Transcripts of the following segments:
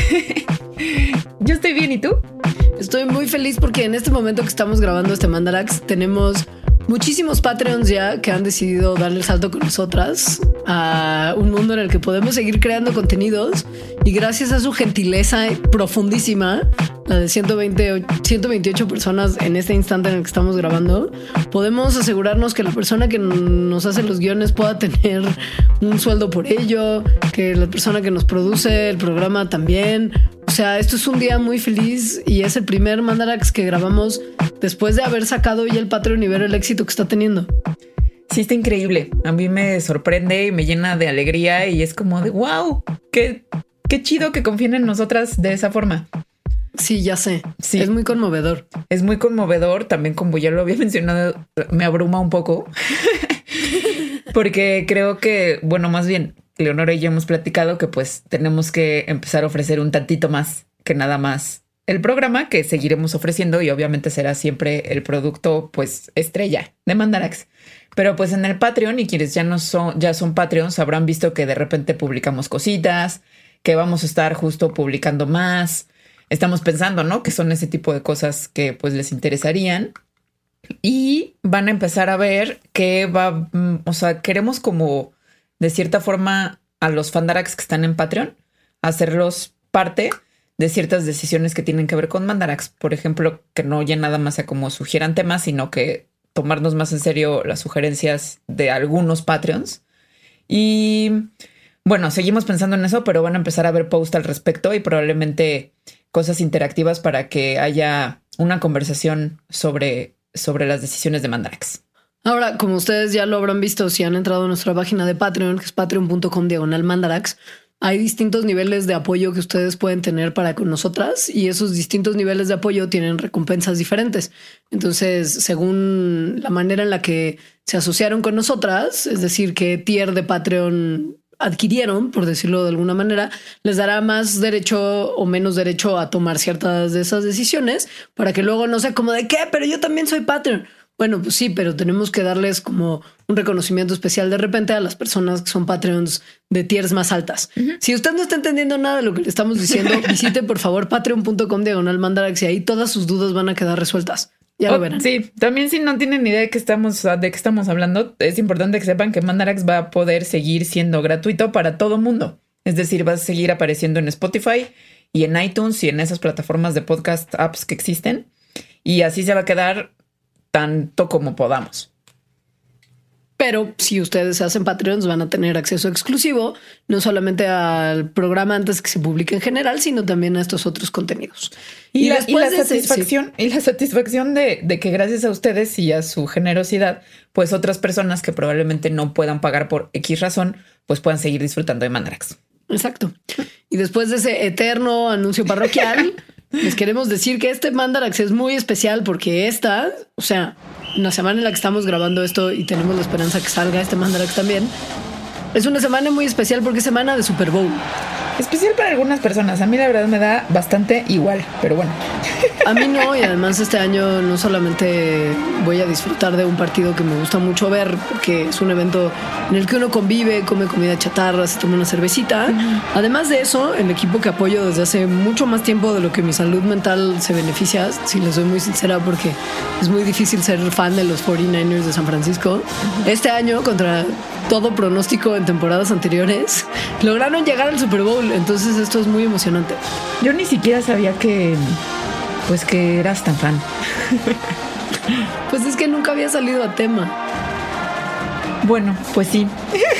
Yo estoy bien, ¿y tú? Estoy muy feliz porque en este momento que estamos grabando este Mandarax tenemos muchísimos Patreons ya que han decidido darle el salto con nosotras a un mundo en el que podemos seguir creando contenidos y gracias a su gentileza profundísima, la de 120, 128 personas en este instante en el que estamos grabando, podemos asegurarnos que la persona que nos hace los guiones pueda tener un sueldo por ello, que la persona que nos produce el programa también. O sea, esto es un día muy feliz y es el primer Mandarax que grabamos después de haber sacado ya el Patreon y ver el éxito que está teniendo. Sí, está increíble. A mí me sorprende y me llena de alegría y es como de wow, qué, qué chido que confíen en nosotras de esa forma. Sí, ya sé. Sí. Es muy conmovedor. Es muy conmovedor. También, como ya lo había mencionado, me abruma un poco. Porque creo que, bueno, más bien, Leonora y yo hemos platicado que pues tenemos que empezar a ofrecer un tantito más que nada más el programa que seguiremos ofreciendo y obviamente será siempre el producto pues estrella de Mandarax. Pero pues en el Patreon y quienes ya no son, ya son Patreons habrán visto que de repente publicamos cositas, que vamos a estar justo publicando más. Estamos pensando, ¿no? Que son ese tipo de cosas que pues les interesarían. Y van a empezar a ver que va, mm, o sea, queremos como de cierta forma a los Fandarax que están en Patreon, hacerlos parte de ciertas decisiones que tienen que ver con Mandarax. Por ejemplo, que no ya nada más sea como sugieran temas, sino que tomarnos más en serio las sugerencias de algunos Patreons. Y bueno, seguimos pensando en eso, pero van a empezar a ver post al respecto y probablemente cosas interactivas para que haya una conversación sobre, sobre las decisiones de Mandarax. Ahora, como ustedes ya lo habrán visto si han entrado a nuestra página de Patreon, que es patreon.com diagonal mandarax, hay distintos niveles de apoyo que ustedes pueden tener para con nosotras y esos distintos niveles de apoyo tienen recompensas diferentes. Entonces, según la manera en la que se asociaron con nosotras, es decir, qué tier de Patreon adquirieron, por decirlo de alguna manera, les dará más derecho o menos derecho a tomar ciertas de esas decisiones para que luego no sea como de qué, pero yo también soy Patreon. Bueno, pues sí, pero tenemos que darles como un reconocimiento especial de repente a las personas que son Patreons de tiers más altas. Si usted no está entendiendo nada de lo que le estamos diciendo, visite por favor patreon.com diagonal mandarax y ahí todas sus dudas van a quedar resueltas. Ya lo Oh, verán. Sí, también si no tienen idea de qué estamos, de qué estamos hablando, es importante que sepan que Mandarax va a poder seguir siendo gratuito para todo mundo. Es decir, va a seguir apareciendo en Spotify y en iTunes y en esas plataformas de podcast apps que existen. Y así se va a quedar tanto como podamos. Pero si ustedes se hacen Patreons van a tener acceso exclusivo, no solamente al programa antes que se publique en general, sino también a estos otros contenidos. Y, la, y la de ese- satisfacción, y la satisfacción de, de que gracias a ustedes y a su generosidad, pues otras personas que probablemente no puedan pagar por X razón, pues puedan seguir disfrutando de Mandarax. Exacto. Y después de ese eterno anuncio parroquial, les queremos decir que este Mandarax es muy especial porque esta, o sea, una semana en la que estamos grabando esto y tenemos la esperanza que salga este Mandarax también, es una semana muy especial porque es semana de Super Bowl. Especial para algunas personas. A mí la verdad me da bastante igual, pero bueno. A mí no, y además este año no solamente voy a disfrutar de un partido que me gusta mucho ver, porque es un evento en el que uno convive, come comida chatarra, se toma una cervecita. Además de eso, el equipo que apoyo desde hace mucho más tiempo de lo que mi salud mental se beneficia, si les soy muy sincera, porque es muy difícil ser fan de los 49ers de San Francisco. Este año, contra todo pronóstico en temporadas anteriores, lograron llegar al Super Bowl, entonces esto es muy emocionante. Yo ni siquiera sabía que, pues que eras tan fan. Pues es que nunca había salido a tema. Bueno, pues sí.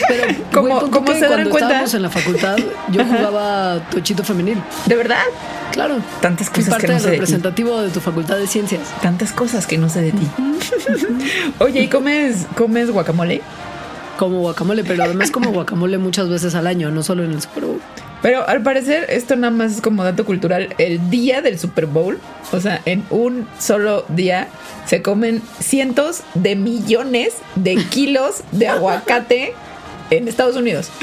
Pero Como- güey, como que se dan cuando cuenta. estábamos en la facultad, yo jugaba tochito femenil. ¿De verdad? Claro. Tantas cosas que parte no del sé de ti. representativo de tu facultad de ciencias. Tantas cosas que no sé de ti. Oye, ¿y comes, comes guacamole? Como guacamole, pero además como guacamole muchas veces al año, no solo en el Super Bowl. Pero al parecer esto nada más es como dato cultural. El día del Super Bowl, o sea, en un solo día se comen cientos de millones de kilos de aguacate en Estados Unidos.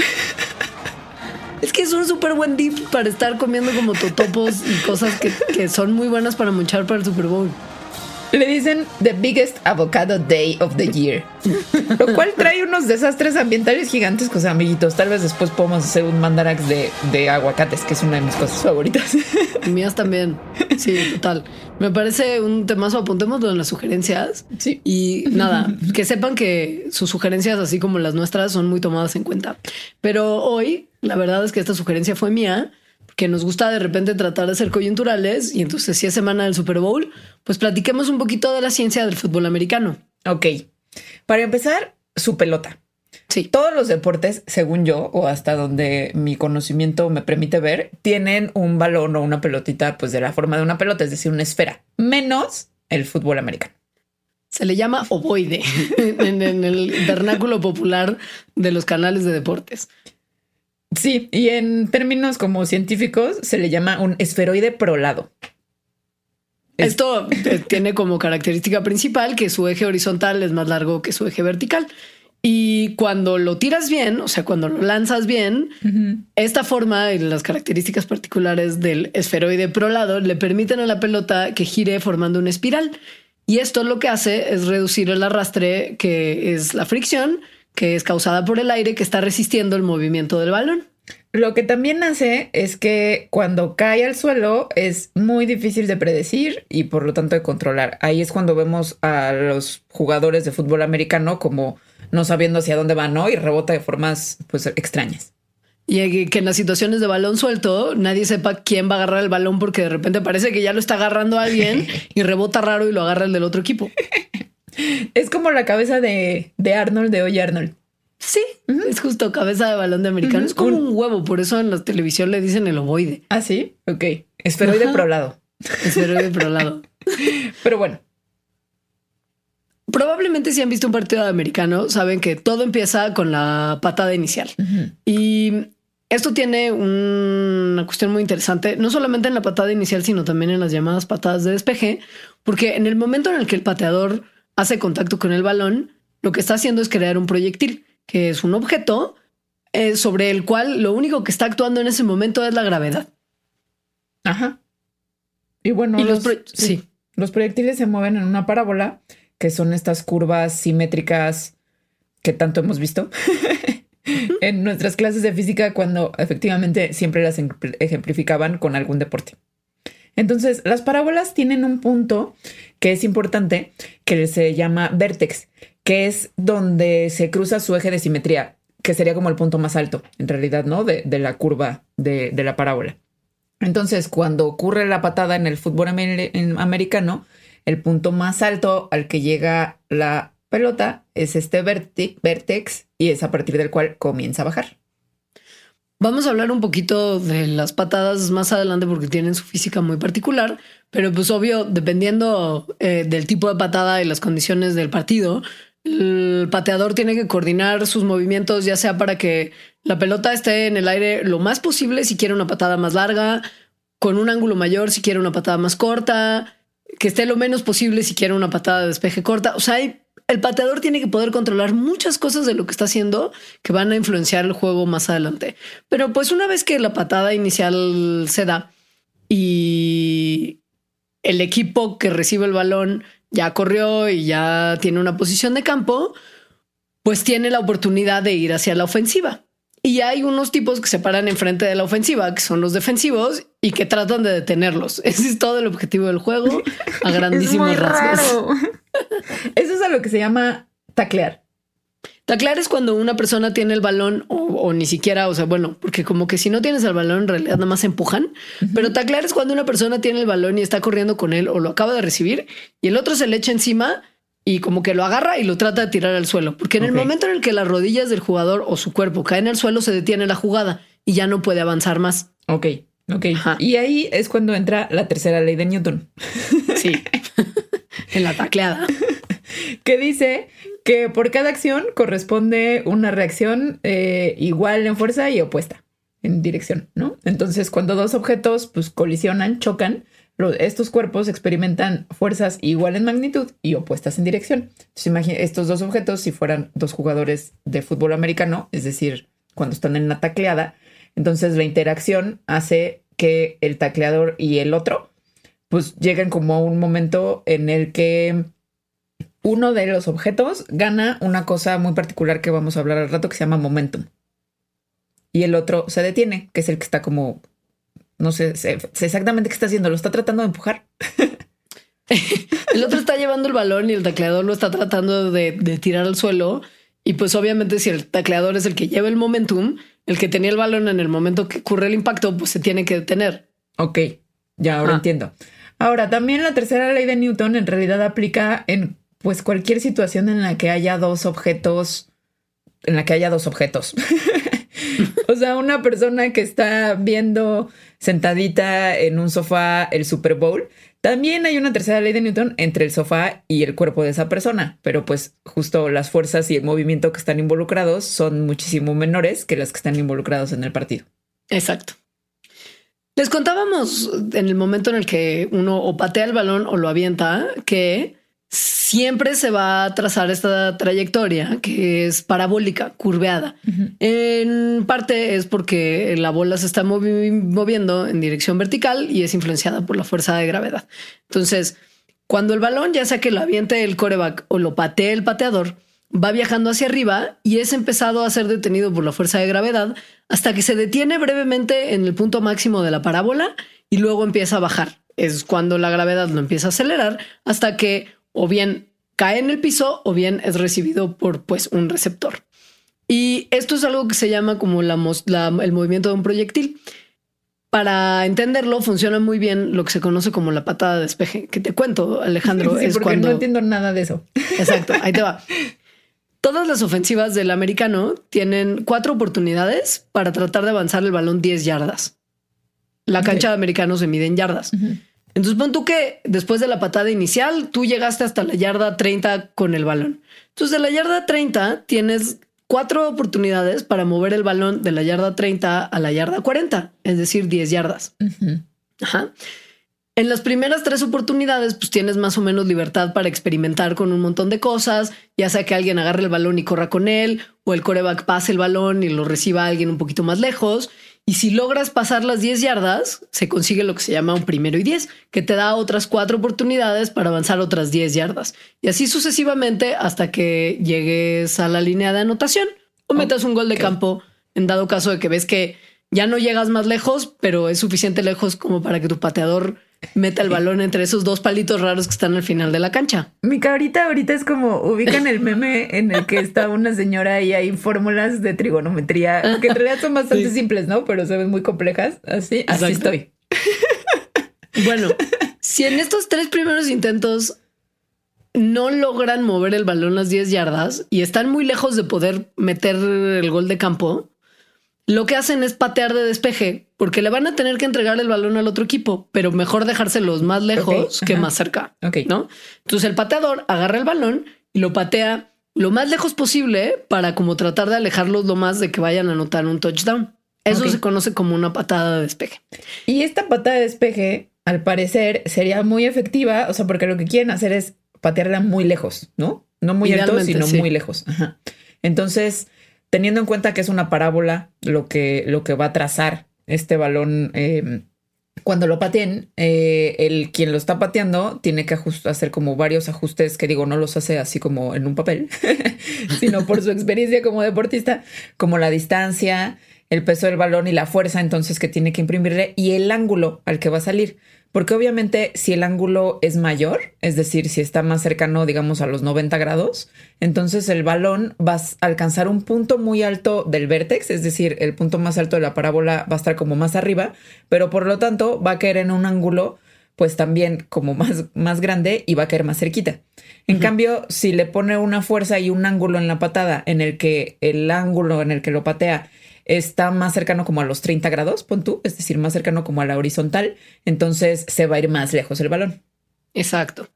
Es que es un súper buen dip para estar comiendo como totopos y cosas que, son muy buenas para muchar para el Super Bowl. Le dicen The Biggest Avocado Day of the Year, lo cual trae unos desastres ambientales gigantes, pues amiguitos. Tal vez después podemos hacer un mandarax de, de aguacates, que es una de mis cosas favoritas. Mías también. Sí, total. Me parece un temazo. Apuntémoslo en las sugerencias. Sí. Y nada, que sepan que sus sugerencias, así como las nuestras, son muy tomadas en cuenta. Pero hoy, la verdad es que esta sugerencia fue mía que nos gusta de repente tratar de ser coyunturales y entonces si es semana del Super Bowl, pues platiquemos un poquito de la ciencia del fútbol americano. Ok. Para empezar, su pelota. Sí. Todos los deportes, según yo, o hasta donde mi conocimiento me permite ver, tienen un balón o una pelotita, pues de la forma de una pelota, es decir, una esfera, menos el fútbol americano. Se le llama ovoide en, en el vernáculo popular de los canales de deportes. Sí, y en términos como científicos se le llama un esferoide prolado. Es- Esto eh, tiene como característica principal que su eje horizontal es más largo que su eje vertical. Y cuando lo tiras bien, o sea, cuando lo lanzas bien, esta forma y las características particulares del esferoide prolado le permiten a la pelota que gire formando una espiral. Y esto lo que hace es reducir el arrastre, que es la fricción, que es causada por el aire que está resistiendo el movimiento del balón. Lo que también hace es que cuando cae al suelo es muy difícil de predecir y por lo tanto de controlar. Ahí es cuando vemos a los jugadores de fútbol americano como no sabiendo hacia dónde van, ¿no? Y rebota de formas pues extrañas. Y que en las situaciones de balón suelto nadie sepa quién va a agarrar el balón porque de repente parece que ya lo está agarrando alguien y rebota raro y lo agarra el del otro equipo. Es como la cabeza de, de Arnold de Oye Arnold. Sí, es justo cabeza de balón de americano. Es como un huevo, por eso en la televisión le dicen el ovoide. Ah, sí, ok. Esferoide Ajá. prolado. Esferoide prolado. Pero bueno, Probablemente si han visto un partido de americano, saben que todo empieza con la patada inicial. Y esto tiene una cuestión muy interesante, no solamente en la patada inicial, sino también en las llamadas patadas de despeje, porque en el momento en el que el pateador hace contacto con el balón, lo que está haciendo es crear un proyectil, que es un objeto eh, sobre el cual lo único que está actuando en ese momento es la gravedad. ajá. Y bueno, Y los los, pro- sí. los proyectiles se mueven en una parábola, que son estas curvas simétricas que tanto hemos visto en nuestras clases de física cuando efectivamente siempre las ejempl- ejemplificaban con algún deporte. Entonces, las parábolas tienen un punto que es importante, que se llama vértex, que es donde se cruza su eje de simetría, que sería como el punto más alto, en realidad, ¿no? De, de la curva de, de la parábola. Entonces, cuando ocurre la patada en el fútbol americano, el punto más alto al que llega la pelota es este vértex y es a partir del cual comienza a bajar. Vamos a hablar un poquito de las patadas más adelante porque tienen su física muy particular, pero pues obvio, dependiendo eh, del tipo de patada y las condiciones del partido, el pateador tiene que coordinar sus movimientos, ya sea para que la pelota esté en el aire lo más posible si quiere una patada más larga, con un ángulo mayor si quiere una patada más corta, que esté lo menos posible si quiere una patada de despeje corta. O sea, hay- el pateador tiene que poder controlar muchas cosas de lo que está haciendo que van a influenciar el juego más adelante. Pero pues una vez que la patada inicial se da y el equipo que recibe el balón ya corrió y ya tiene una posición de campo, pues tiene la oportunidad de ir hacia la ofensiva. Y hay unos tipos que se paran enfrente de la ofensiva, que son los defensivos y que tratan de detenerlos. Ese es todo el objetivo del juego a grandísimos rasgos. Eso es a lo que se llama taclear. Taclear es cuando una persona tiene el balón o, o ni siquiera, o sea, bueno, porque como que si no tienes el balón en realidad nada más empujan, pero taclear es cuando una persona tiene el balón y está corriendo con él o lo acaba de recibir y el otro se le echa encima y como que lo agarra y lo trata de tirar al suelo, porque en el momento en el que las rodillas del jugador o su cuerpo caen al suelo se detiene la jugada y ya no puede avanzar más. Ok, ok. Ajá. Y ahí es cuando entra la tercera ley de Newton, Sí. en la tacleada. que dice que por cada acción corresponde una reacción eh, igual en fuerza y opuesta en dirección, ¿no? Entonces, cuando dos objetos pues colisionan, chocan, estos cuerpos experimentan fuerzas igual en magnitud y opuestas en dirección. Entonces, imagina estos dos objetos si fueran dos jugadores de fútbol americano, es decir, cuando están en una tacleada, entonces la interacción hace que el tacleador y el otro pues llegan como a un momento en el que uno de los objetos gana una cosa muy particular que vamos a hablar al rato que se llama momentum. Y el otro se detiene, que es el que está como, no sé, sé exactamente qué está haciendo, lo está tratando de empujar. el otro está llevando el balón y el tacleador lo está tratando de, de tirar al suelo. Y pues obviamente si el tacleador es el que lleva el momentum, el que tenía el balón en el momento que ocurre el impacto, pues se tiene que detener. Ok, ya ahora ah. entiendo. Ahora, también la tercera ley de Newton en realidad aplica en pues cualquier situación en la que haya dos objetos, en la que haya dos objetos. o sea, una persona que está viendo sentadita en un sofá el Super Bowl, también hay una tercera ley de Newton entre el sofá y el cuerpo de esa persona, pero pues justo las fuerzas y el movimiento que están involucrados son muchísimo menores que las que están involucrados en el partido. Exacto. Les contábamos en el momento en el que uno o patea el balón o lo avienta que siempre se va a trazar esta trayectoria que es parabólica, curveada. En parte es porque la bola se está moviendo en dirección vertical y es influenciada por la fuerza de gravedad. Entonces, cuando el balón, ya sea que lo aviente el coreback o lo patee el pateador, va viajando hacia arriba y es empezado a ser detenido por la fuerza de gravedad hasta que se detiene brevemente en el punto máximo de la parábola y luego empieza a bajar. Es cuando la gravedad lo empieza a acelerar hasta que o bien cae en el piso o bien es recibido por pues un receptor. Y esto es algo que se llama como la, el movimiento de un proyectil. Para entenderlo funciona muy bien lo que se conoce como la patada de despeje, que te cuento, Alejandro, es cuando no entiendo nada de eso. Exacto, ahí te va. Todas las ofensivas del americano tienen cuatro oportunidades para tratar de avanzar el balón 10 yardas. La cancha de americano se mide en yardas. Entonces pon tú que después de la patada inicial, tú llegaste hasta la yarda 30 con el balón. Entonces de la yarda 30 tienes cuatro oportunidades para mover el balón de la yarda 30 a la yarda 40, es decir, 10 yardas. Ajá. En las primeras tres oportunidades, pues tienes más o menos libertad para experimentar con un montón de cosas, ya sea que alguien agarre el balón y corra con él, o el coreback pase el balón y lo reciba alguien un poquito más lejos. Y si logras pasar las 10 yardas, se consigue lo que se llama un primero y 10, que te da otras cuatro oportunidades para avanzar otras 10 yardas. Y así sucesivamente hasta que llegues a la línea de anotación o metas un gol de campo en dado caso de que ves que ya no llegas más lejos, pero es suficiente lejos como para que tu pateador meta el balón entre esos dos palitos raros que están al final de la cancha. Mi carita ahorita es como ubican el meme en el que está una señora y hay fórmulas de trigonometría que en realidad son bastante simples, ¿no? Pero se ven muy complejas. Así, así estoy. Bueno, si en estos tres primeros intentos no logran mover el balón las 10 yardas y están muy lejos de poder meter el gol de campo, lo que hacen es patear de despeje, porque le van a tener que entregar el balón al otro equipo, pero mejor dejárselos más lejos que más cerca. Ok. ¿No? Entonces el pateador agarra el balón y lo patea lo más lejos posible para como tratar de alejarlos lo más de que vayan a anotar un touchdown. Eso se conoce como una patada de despeje. Y esta patada de despeje, al parecer, sería muy efectiva, o sea, porque lo que quieren hacer es patearla muy lejos, ¿no? No muy alto, sino muy lejos. Entonces, teniendo en cuenta que es una parábola lo que, lo que va a trazar este balón em, cuando lo pateen, eh, el quien lo está pateando tiene que hacer como varios ajustes que digo, no los hace así como en un papel, sino por su experiencia como deportista, como la distancia, el peso del balón y la fuerza entonces que tiene que imprimirle y el ángulo al que va a salir. Porque obviamente si el ángulo es mayor, es decir, si está más cercano, digamos, a los 90 grados, entonces el balón va a alcanzar un punto muy alto del vértex, es decir, el punto más alto de la parábola va a estar como más arriba, pero por lo tanto va a caer en un ángulo pues también como más, más grande y va a caer más cerquita. En cambio, si le pone una fuerza y un ángulo en la patada en el que el ángulo en el que lo patea está más cercano como a los 30 grados, pon tú, es decir, más cercano como a la horizontal, entonces se va a ir más lejos el balón. Exacto.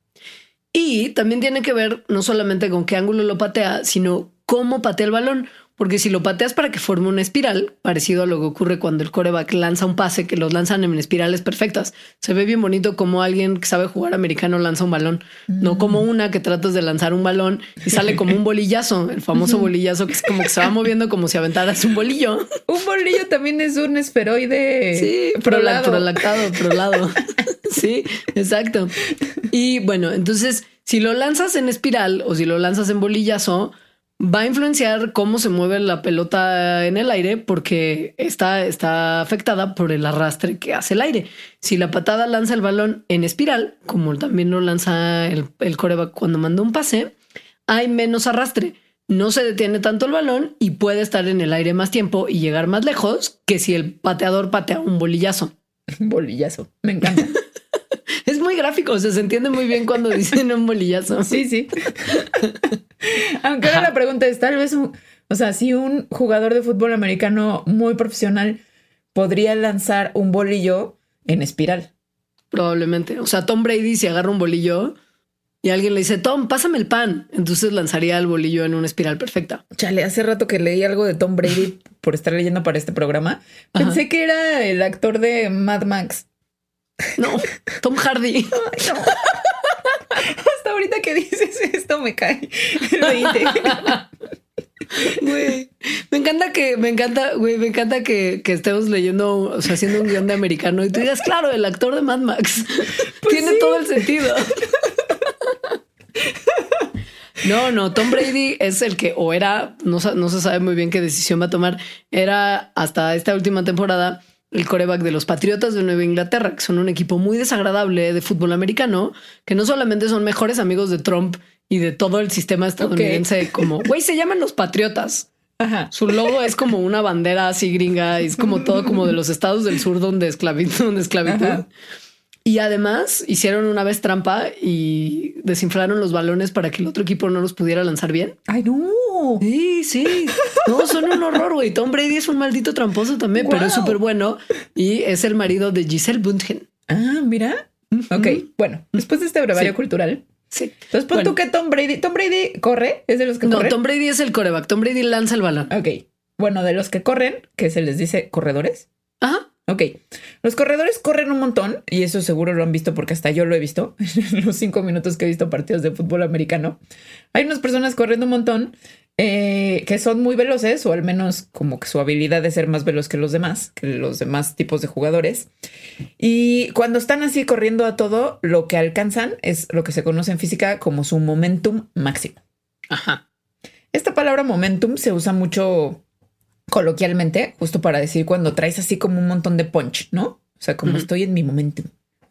Y también tiene que ver no solamente con qué ángulo lo patea, sino cómo patea el balón. Porque si lo pateas para que forme una espiral, parecido a lo que ocurre cuando el coreback lanza un pase, que los lanzan en espirales perfectas, se ve bien bonito como alguien que sabe jugar americano lanza un balón, no mm. como una que tratas de lanzar un balón y sale como un bolillazo, el famoso bolillazo que es como que se va moviendo como si aventaras un bolillo. Un bolillo también es un esferoide sí, prolactado, prolactado, prolado. sí, exacto. Y bueno, entonces, si lo lanzas en espiral o si lo lanzas en bolillazo, va a influenciar cómo se mueve la pelota en el aire porque está, está afectada por el arrastre que hace el aire. Si la patada lanza el balón en espiral, como también lo lanza el, el coreback cuando manda un pase, hay menos arrastre. No se detiene tanto el balón y puede estar en el aire más tiempo y llegar más lejos que si el pateador patea un bolillazo. Bolillazo. Me encanta. Muy gráfico, o sea, se entiende muy bien cuando dicen un bolillazo. Sí, sí. Aunque ahora la pregunta es, tal vez, o sea, si un jugador de fútbol americano muy profesional podría lanzar un bolillo en espiral. Probablemente. O sea, Tom Brady si agarra un bolillo y alguien le dice, Tom, pásame el pan, entonces lanzaría el bolillo en una espiral perfecta. Chale, hace rato que leí algo de Tom Brady por estar leyendo para este programa. Pensé que era el actor de Mad Max. No, Tom Hardy. Ay, no. Hasta ahorita que dices esto me cae el 20. Güey, me encanta que, me encanta, güey, me encanta que, que, estemos leyendo, o sea, haciendo un guion de americano y tú digas, claro, el actor de Mad Max pues tiene sí. todo el sentido. No, no, Tom Brady es el que o era, no, no se sabe muy bien qué decisión va a tomar, era hasta esta última temporada el coreback de los Patriotas de Nueva Inglaterra, que son un equipo muy desagradable de fútbol americano, que no solamente son mejores amigos de Trump y de todo el sistema estadounidense, okay. como, güey, se llaman los Patriotas. Ajá. Su logo es como una bandera así gringa, es como todo como de los estados del sur donde esclavitud, donde esclavitud. Ajá. Y además hicieron una vez trampa y desinflaron los balones para que el otro equipo no los pudiera lanzar bien. Ay, no. Sí, sí. No, son un horror, güey. Tom Brady es un maldito tramposo también, wow. pero es súper bueno y es el marido de Giselle Bundchen. Ah, mira. Ok, bueno, después de este brevario sí. cultural. Sí. Entonces, pon bueno. tú que Tom Brady, Tom Brady corre, es de los que no, corren. Tom Brady es el coreback. Tom Brady lanza el balón. Ok. Bueno, de los que corren, que se les dice corredores. Ajá. Ok, los corredores corren un montón y eso seguro lo han visto porque hasta yo lo he visto en los cinco minutos que he visto partidos de fútbol americano. Hay unas personas corriendo un montón eh, que son muy veloces o al menos como que su habilidad de ser más veloz que los demás, que los demás tipos de jugadores. Y cuando están así corriendo a todo, lo que alcanzan es lo que se conoce en física como su momentum máximo. Ajá. Esta palabra momentum se usa mucho coloquialmente, justo para decir cuando traes así como un montón de punch, ¿no? O sea, como uh -huh. estoy en mi momentum.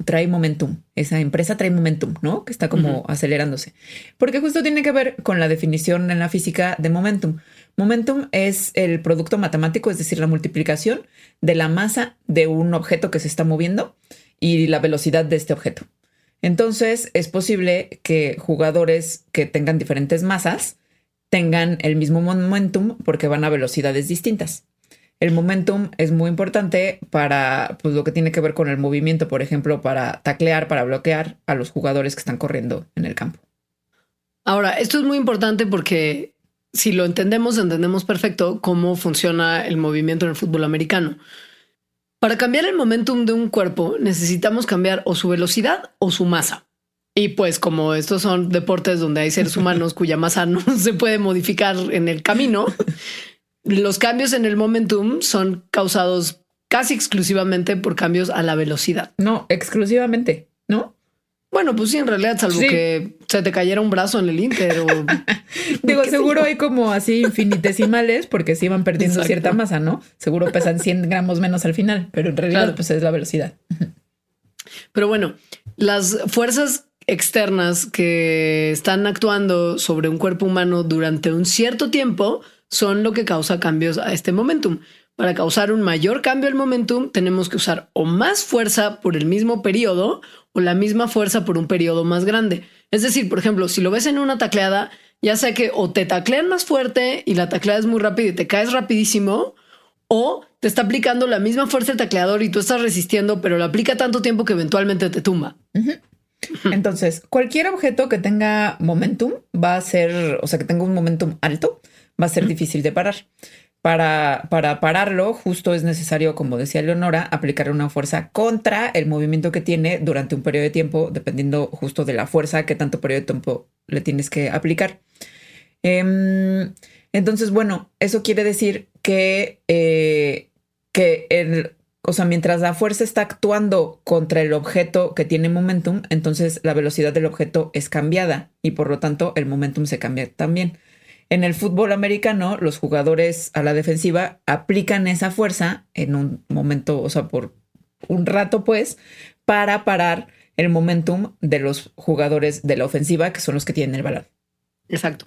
Trae momentum. Esa empresa trae momentum, ¿no? Que está como uh -huh. acelerándose. Porque justo tiene que ver con la definición en la física de momentum. Momentum es el producto matemático, es decir, la multiplicación de la masa de un objeto que se está moviendo y la velocidad de este objeto. Entonces, es posible que jugadores que tengan diferentes masas tengan el mismo momentum porque van a velocidades distintas. El momentum es muy importante para pues, lo que tiene que ver con el movimiento, por ejemplo, para taclear, para bloquear a los jugadores que están corriendo en el campo. Ahora, esto es muy importante porque si lo entendemos, entendemos perfecto cómo funciona el movimiento en el fútbol americano. Para cambiar el momentum de un cuerpo necesitamos cambiar o su velocidad o su masa. Y pues como estos son deportes donde hay seres humanos cuya masa no se puede modificar en el camino, los cambios en el momentum son causados casi exclusivamente por cambios a la velocidad. No, exclusivamente, ¿no? Bueno, pues sí, en realidad, salvo sí. que se te cayera un brazo en el Inter o... Digo, seguro hay como así infinitesimales porque sí van perdiendo Exacto. cierta masa, ¿no? Seguro pesan 100 gramos menos al final, pero en realidad claro. pues es la velocidad. Pero bueno, las fuerzas externas que están actuando sobre un cuerpo humano durante un cierto tiempo son lo que causa cambios a este momentum. Para causar un mayor cambio al momentum, tenemos que usar o más fuerza por el mismo periodo o la misma fuerza por un periodo más grande. Es decir, por ejemplo, si lo ves en una tacleada, ya sea que o te taclean más fuerte y la tacleada es muy rápida y te caes rapidísimo, o te está aplicando la misma fuerza el tacleador y tú estás resistiendo, pero lo aplica tanto tiempo que eventualmente te tumba. Entonces, cualquier objeto que tenga momentum va a ser, o sea, que tenga un momentum alto, va a ser difícil de parar. Para, para pararlo, justo es necesario, como decía Leonora, aplicar una fuerza contra el movimiento que tiene durante un periodo de tiempo, dependiendo justo de la fuerza que tanto periodo de tiempo le tienes que aplicar. Eh, entonces, bueno, eso quiere decir que, eh, que el, o sea, mientras la fuerza está actuando contra el objeto que tiene momentum, entonces la velocidad del objeto es cambiada y por lo tanto el momentum se cambia también. En el fútbol americano, los jugadores a la defensiva aplican esa fuerza en un momento, o sea, por un rato, pues, para parar el momentum de los jugadores de la ofensiva, que son los que tienen el balón. Exacto.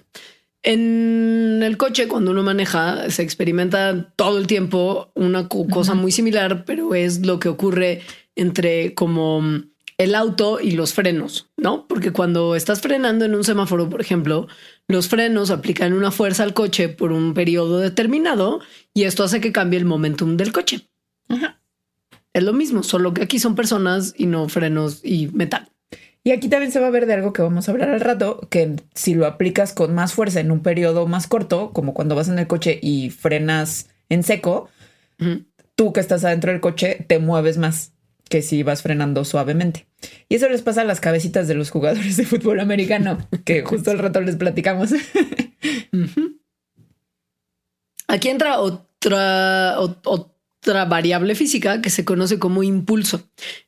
En el coche, cuando uno maneja, se experimenta todo el tiempo una cosa muy similar, pero es lo que ocurre entre como el auto y los frenos, ¿no? Porque cuando estás frenando en un semáforo, por ejemplo, los frenos aplican una fuerza al coche por un periodo determinado y esto hace que cambie el momentum del coche. Es lo mismo, solo que aquí son personas y no frenos y metal. Y aquí también se va a ver de algo que vamos a hablar al rato, que si lo aplicas con más fuerza en un periodo más corto, como cuando vas en el coche y frenas en seco, tú que estás adentro del coche te mueves más que si vas frenando suavemente. Y eso les pasa a las cabecitas de los jugadores de fútbol americano, que justo al rato les platicamos. Aquí entra otra, otra variable física que se conoce como impulso.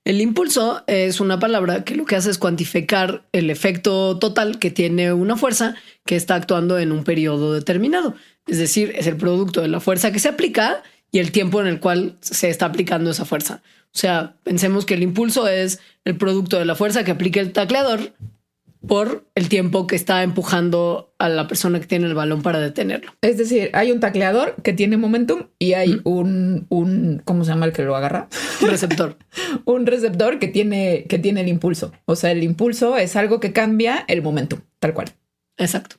El impulso es una palabra que lo que hace es cuantificar el efecto total que tiene una fuerza que está actuando en un periodo determinado. Es decir, es el producto de la fuerza que se aplica y el tiempo en el cual se está aplicando esa fuerza. O sea, pensemos que el impulso es el producto de la fuerza que aplica el tacleador por el tiempo que está empujando a la persona que tiene el balón para detenerlo. Es decir, hay un tacleador que tiene momentum y hay un, un, ¿cómo se llama el que lo agarra? Un receptor. un receptor que tiene, que tiene el impulso. O sea, el impulso es algo que cambia el momentum, tal cual. Exacto.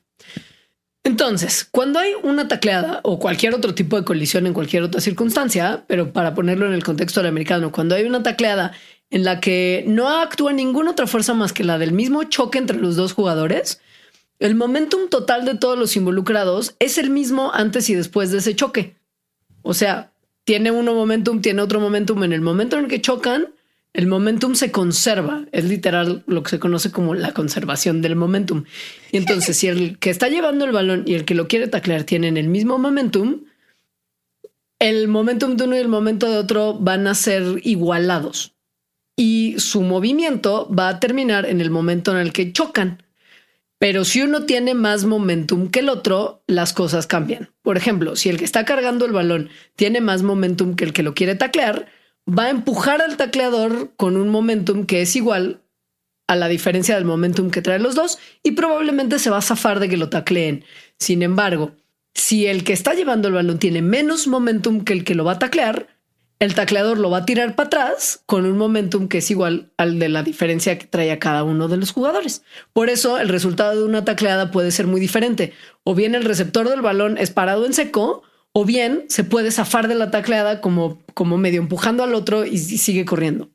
Entonces, cuando hay una tacleada o cualquier otro tipo de colisión en cualquier otra circunstancia, pero para ponerlo en el contexto del americano, cuando hay una tacleada en la que no actúa ninguna otra fuerza más que la del mismo choque entre los dos jugadores, el momentum total de todos los involucrados es el mismo antes y después de ese choque. O sea, tiene uno momentum, tiene otro momentum. En el momento en el que chocan, el momentum se conserva. Es literal lo que se conoce como la conservación del momentum. Y entonces, si el que está llevando el balón y el que lo quiere taclear tienen el mismo momentum, el momentum de uno y el momento de otro van a ser igualados y su movimiento va a terminar en el momento en el que chocan. Pero si uno tiene más momentum que el otro, las cosas cambian. Por ejemplo, si el que está cargando el balón tiene más momentum que el que lo quiere taclear, va a empujar al tacleador con un momentum que es igual a la diferencia del momentum que traen los dos y probablemente se va a zafar de que lo tacleen. Sin embargo, si el que está llevando el balón tiene menos momentum que el que lo va a taclear, el tacleador lo va a tirar para atrás con un momentum que es igual al de la diferencia que trae a cada uno de los jugadores. Por eso el resultado de una tacleada puede ser muy diferente. O bien el receptor del balón es parado en seco, o bien se puede zafar de la tacleada como, como medio empujando al otro y, sigue corriendo.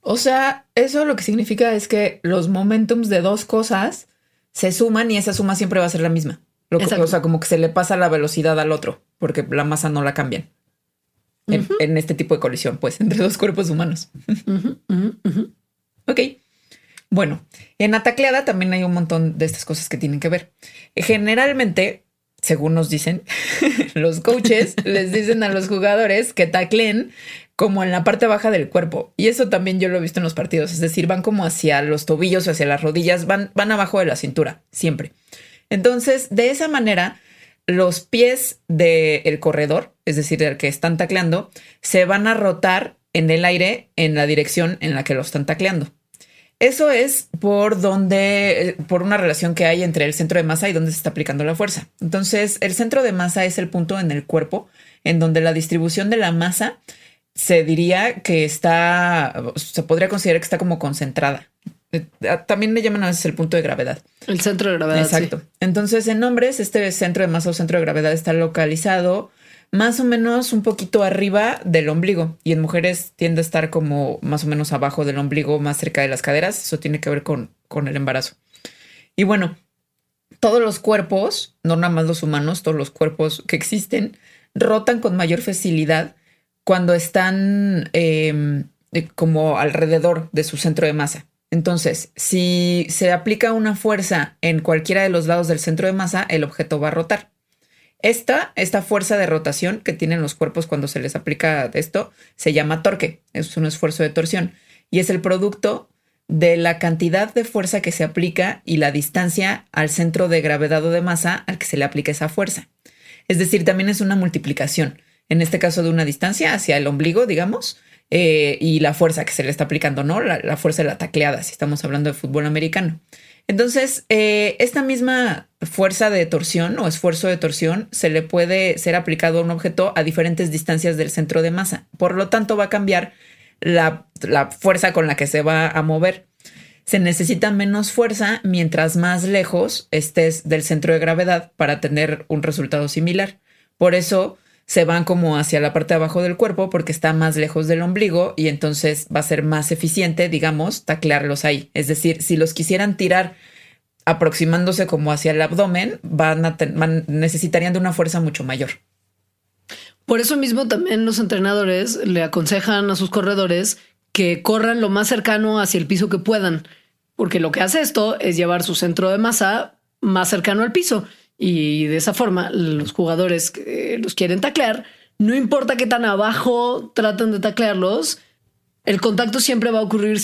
O sea, eso lo que significa es que los momentums de dos cosas se suman y esa suma siempre va a ser la misma. Lo o sea, como que se le pasa la velocidad al otro, porque la masa no la cambian en, este tipo de colisión, pues, entre dos cuerpos humanos. ok. Bueno, en la tacleada también hay un montón de estas cosas que tienen que ver. Generalmente, según nos dicen, los coaches les dicen a los jugadores que tacleen como en la parte baja del cuerpo. Y eso también yo lo he visto en los partidos. Es decir, van como hacia los tobillos o hacia las rodillas, van, van abajo de la cintura, siempre. Entonces, de esa manera, los pies del corredor, es decir, del que están tacleando, se van a rotar en el aire en la dirección en la que lo están tacleando. Eso es por donde, por una relación que hay entre el centro de masa y donde se está aplicando la fuerza. Entonces, el centro de masa es el punto en el cuerpo en donde la distribución de la masa se diría que está, se podría considerar que está como concentrada. Eh, también le llaman a veces el punto de gravedad. El centro de gravedad. Exacto. Entonces, en hombres, este centro de masa o centro de gravedad está localizado más o menos un poquito arriba del ombligo y en mujeres tiende a estar como más o menos abajo del ombligo, más cerca de las caderas. Eso tiene que ver con, con el embarazo. Y bueno, todos los cuerpos, no nada más los humanos, todos los cuerpos que existen, rotan con mayor facilidad cuando están em, eh, como alrededor de su centro de masa. Entonces, si se aplica una fuerza en cualquiera de los lados del centro de masa, el objeto va a rotar. esta, esta fuerza de rotación que tienen los cuerpos cuando se les aplica esto se llama torque, es un esfuerzo de torsión y es el producto de la cantidad de fuerza que se aplica y la distancia al centro de gravedad o de masa al que se le aplica esa fuerza. Es decir, también es una multiplicación, en este caso de una distancia hacia el ombligo, digamos, eh, y la fuerza que se le está aplicando, ¿no? La, fuerza de la tacleada, si estamos hablando de fútbol americano. Entonces, eh, esta misma fuerza de torsión o esfuerzo de torsión se le puede ser aplicado a un objeto a diferentes distancias del centro de masa. Por lo tanto, va a cambiar la, fuerza con la que se va a mover. Se necesita menos fuerza mientras más lejos estés del centro de gravedad para tener un resultado similar. Por eso se van como hacia la parte de abajo del cuerpo porque está más lejos del ombligo y entonces va a ser más eficiente, digamos, taclearlos ahí. Es decir, si los quisieran tirar aproximándose como hacia el abdomen, van a necesitarían de una fuerza mucho mayor. Por eso mismo también los entrenadores le aconsejan a sus corredores que corran lo más cercano hacia el piso que puedan, porque lo que hace esto es llevar su centro de masa más cercano al piso y de esa forma los jugadores que los quieren taclear, no importa qué tan abajo tratan de taclearlos, el contacto siempre va a ocurrir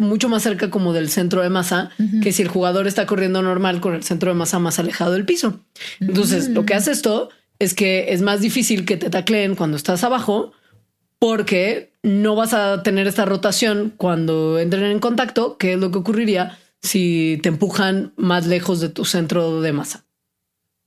mucho más cerca como del centro de masa que si el jugador está corriendo normal con el centro de masa más alejado del piso. Entonces, lo que hace esto es que es más difícil que te tacleen cuando estás abajo porque no vas a tener esta rotación cuando entren en contacto, que es lo que ocurriría si te empujan más lejos de tu centro de masa.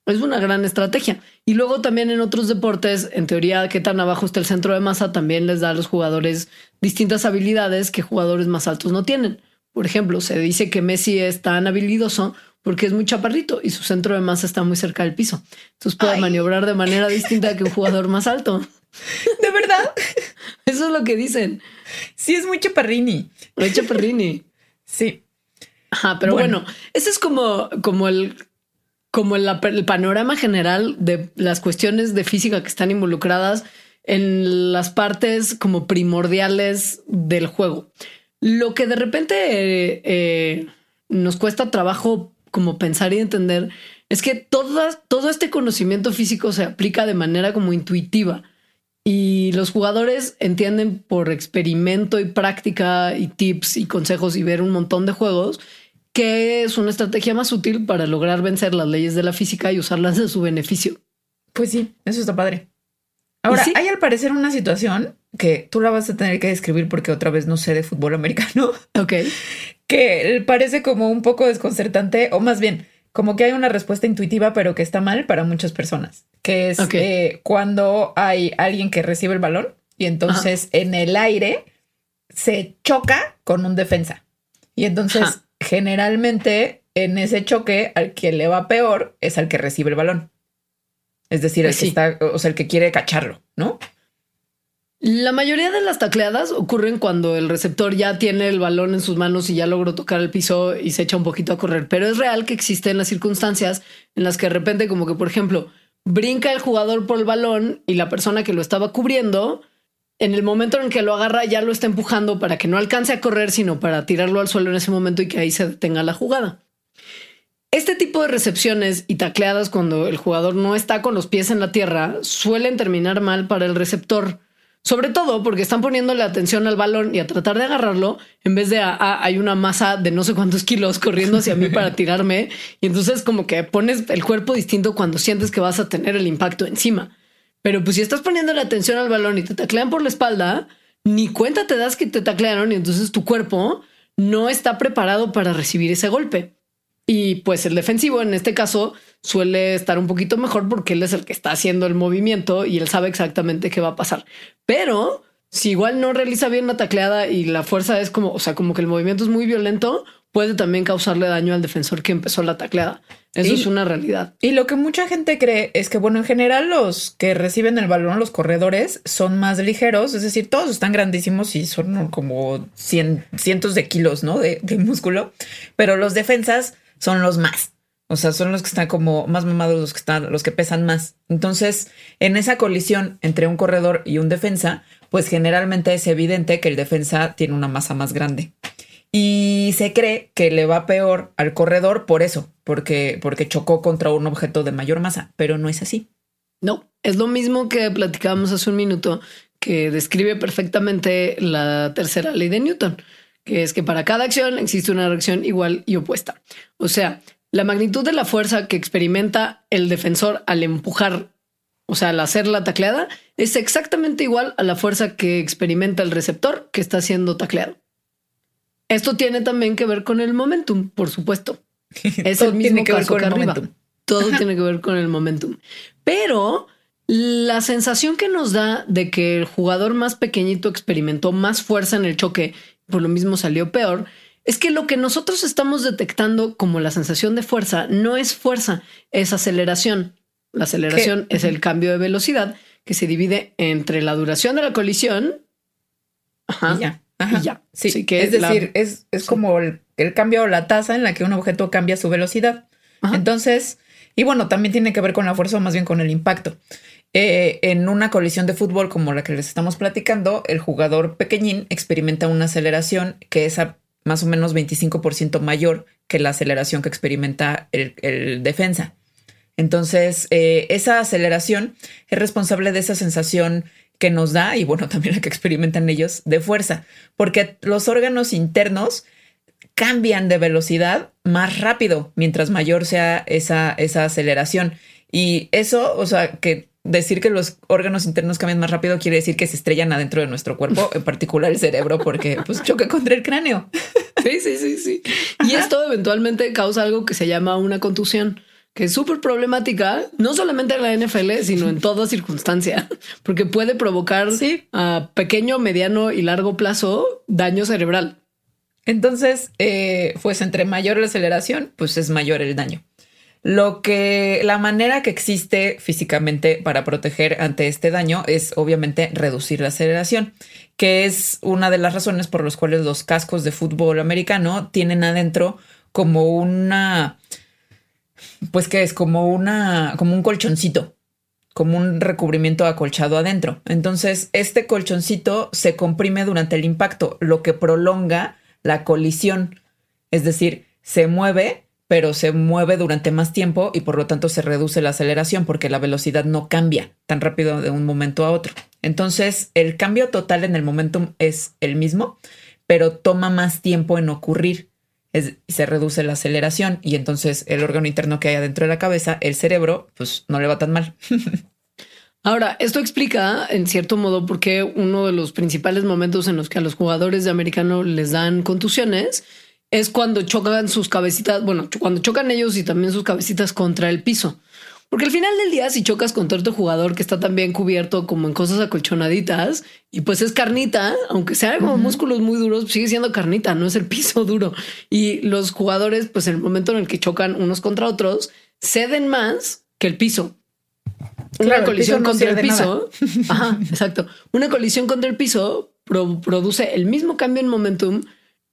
Es una gran estrategia. Y luego también en otros deportes, en teoría, que tan abajo está el centro de masa, también les da a los jugadores distintas habilidades que jugadores más altos no tienen. Por ejemplo, se dice que Messi es tan habilidoso porque es muy chaparrito y su centro de masa está muy cerca del piso. Entonces puede maniobrar de manera distinta que un jugador más alto. ¿De verdad? Eso es lo que dicen. Sí, es muy chaparrini. Muy chaparrini. Sí. Ajá, pero bueno, ese es como, como el como el, el, panorama general de las cuestiones de física que están involucradas en las partes como primordiales del juego. Lo que de repente eh, nos cuesta trabajo como pensar y entender es que todo este conocimiento físico se aplica de manera como intuitiva y los jugadores entienden por experimento y práctica y tips y consejos y ver un montón de juegos que es una estrategia más útil para lograr vencer las leyes de la física y usarlas de su beneficio. Pues sí, eso está padre. Ahora, hay al parecer una situación que tú la vas a tener que describir porque otra vez no sé de fútbol americano. Ok. Que parece como un poco desconcertante, o más bien, como que hay una respuesta intuitiva, pero que está mal para muchas personas, que es eh, cuando hay alguien que recibe el balón y entonces en el aire se choca con un defensa. Y entonces generalmente en ese choque al que le va peor es al que recibe el balón. Es decir, el pues que está, o sea, el que quiere cacharlo, ¿no? La mayoría de las tacleadas ocurren cuando el receptor ya tiene el balón en sus manos y ya logró tocar el piso y se echa un poquito a correr. Pero es real que existen las circunstancias en las que de repente, como que, por ejemplo, brinca el jugador por el balón y la persona que lo estaba cubriendo en el momento en que lo agarra ya lo está empujando para que no alcance a correr, sino para tirarlo al suelo en ese momento y que ahí se detenga la jugada. Este tipo de recepciones y tacleadas cuando el jugador no está con los pies en la tierra suelen terminar mal para el receptor, sobre todo porque están poniéndole atención al balón y a tratar de agarrarlo en vez de ah, hay una masa de no sé cuántos kilos corriendo hacia mí para tirarme y entonces como que pones el cuerpo distinto cuando sientes que vas a tener el impacto encima. Pero pues si estás poniendo la atención al balón y te taclean por la espalda, ni cuenta te das que te taclearon y entonces tu cuerpo no está preparado para recibir ese golpe. Y pues el defensivo en este caso suele estar un poquito mejor porque él es el que está haciendo el movimiento y él sabe exactamente qué va a pasar. Pero si igual no realiza bien la tacleada y la fuerza es como, o sea, como que el movimiento es muy violento, puede también causarle daño al defensor que empezó la tacleada. Eso es una realidad. Y lo que mucha gente cree es que, bueno, en general los que reciben el balón, los corredores, son más ligeros, es decir, todos están grandísimos y son como cientos de kilos, ¿no? De, de, músculo, pero los defensas son los más. O sea, son los que están como más mamados, los que están, los que pesan más. Entonces, en esa colisión entre un corredor y un defensa, pues generalmente es evidente que el defensa tiene una masa más grande. Y se cree que le va peor al corredor por eso, porque, porque chocó contra un objeto de mayor masa, pero no es así. No, es lo mismo que platicábamos hace un minuto, que describe perfectamente la tercera ley de Newton, que es que para cada acción existe una reacción igual y opuesta. O sea, la magnitud de la fuerza que experimenta el defensor al empujar, o sea, al hacer la tacleada, es exactamente igual a la fuerza que experimenta el receptor que está siendo tacleado. Esto tiene también que ver con el momentum, por supuesto. Es el mismo que caso que arriba. Todo tiene que ver con el momentum. Pero la sensación que nos da de que el jugador más pequeñito experimentó más fuerza en el choque, por lo mismo salió peor, es que lo que nosotros estamos detectando como la sensación de fuerza no es fuerza, es aceleración. La aceleración es el cambio de velocidad que se divide entre la duración de la colisión y ya. Sí, que es decir, es, como el, cambio o la tasa en la que un objeto cambia su velocidad. Entonces, y bueno, también tiene que ver con la fuerza o más bien con el impacto. Eh, en una colisión de fútbol como la que les estamos platicando, el jugador pequeñín experimenta una aceleración que es más o menos 25% mayor que la aceleración que experimenta el, defensa. Entonces, eh, esa aceleración es responsable de esa sensación que nos da, y bueno, también la que experimentan ellos, de fuerza, porque los órganos internos cambian de velocidad más rápido mientras mayor sea esa, esa aceleración. Y eso, o sea, que decir que los órganos internos cambian más rápido quiere decir que se estrellan adentro de nuestro cuerpo, en particular el cerebro, porque pues choca contra el cráneo. Sí, sí, sí, sí. Y esto eventualmente causa algo que se llama una contusión, que es súper problemática, no solamente en la NFL, sino en toda circunstancia, porque puede provocar a pequeño, mediano y largo plazo daño cerebral. Entonces, eh, pues entre mayor la aceleración, pues es mayor el daño. Lo que la manera que existe físicamente para proteger ante este daño es obviamente reducir la aceleración, que es una de las razones por las cuales los cascos de fútbol americano tienen adentro como una pues que es como una como un colchoncito, como un recubrimiento acolchado adentro. Entonces, este colchoncito se comprime durante el impacto, lo que prolonga la colisión, es decir, se mueve pero se mueve durante más tiempo y por lo tanto se reduce la aceleración porque la velocidad no cambia tan rápido de un momento a otro. Entonces, el cambio total en el momentum es el mismo, pero toma más tiempo en ocurrir. Se reduce la aceleración y entonces el órgano interno que hay adentro de la cabeza, el cerebro, pues no le va tan mal. Ahora, esto explica en cierto modo por qué uno de los principales momentos en los que a los jugadores de americano les dan contusiones es cuando chocan sus cabecitas, bueno, cuando chocan ellos y también sus cabecitas contra el piso. Porque al final del día, si chocas contra otro jugador que está también cubierto como en cosas acolchonaditas y pues es carnita, aunque sea como músculos muy duros, sigue siendo carnita, no es el piso duro. Y los jugadores, pues en el momento en el que chocan unos contra otros, ceden más que el piso. Una colisión contra el piso. Ajá, exacto. Una colisión contra el piso produce el mismo cambio en momentum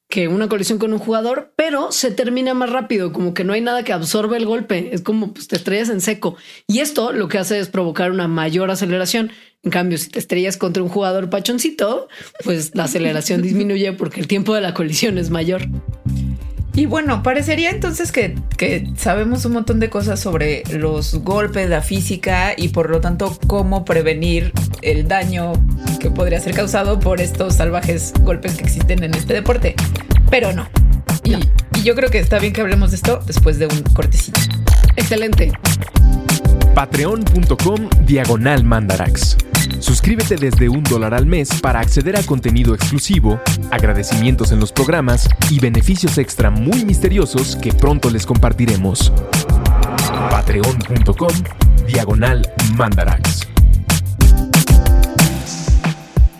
que una colisión con un jugador, pero se termina más rápido, como que no hay nada que absorbe el golpe, es como pues, te estrellas en seco. Y esto lo que hace es provocar una mayor aceleración. En cambio, si te estrellas contra un jugador pachoncito, pues la aceleración disminuye porque el tiempo de la colisión es mayor. Y bueno, parecería entonces que, que, sabemos un montón de cosas sobre los golpes, la física y por lo tanto cómo prevenir el daño que podría ser causado por estos salvajes golpes que existen en este deporte. Pero no. Y, y yo creo que está bien que hablemos de esto después de un cortecito. Excelente. Patreon.com Diagonal Mandarax. Suscríbete desde un dólar al mes para acceder a contenido exclusivo, agradecimientos en los programas y beneficios extra muy misteriosos que pronto les compartiremos. Patreon.com Diagonal Mandarax.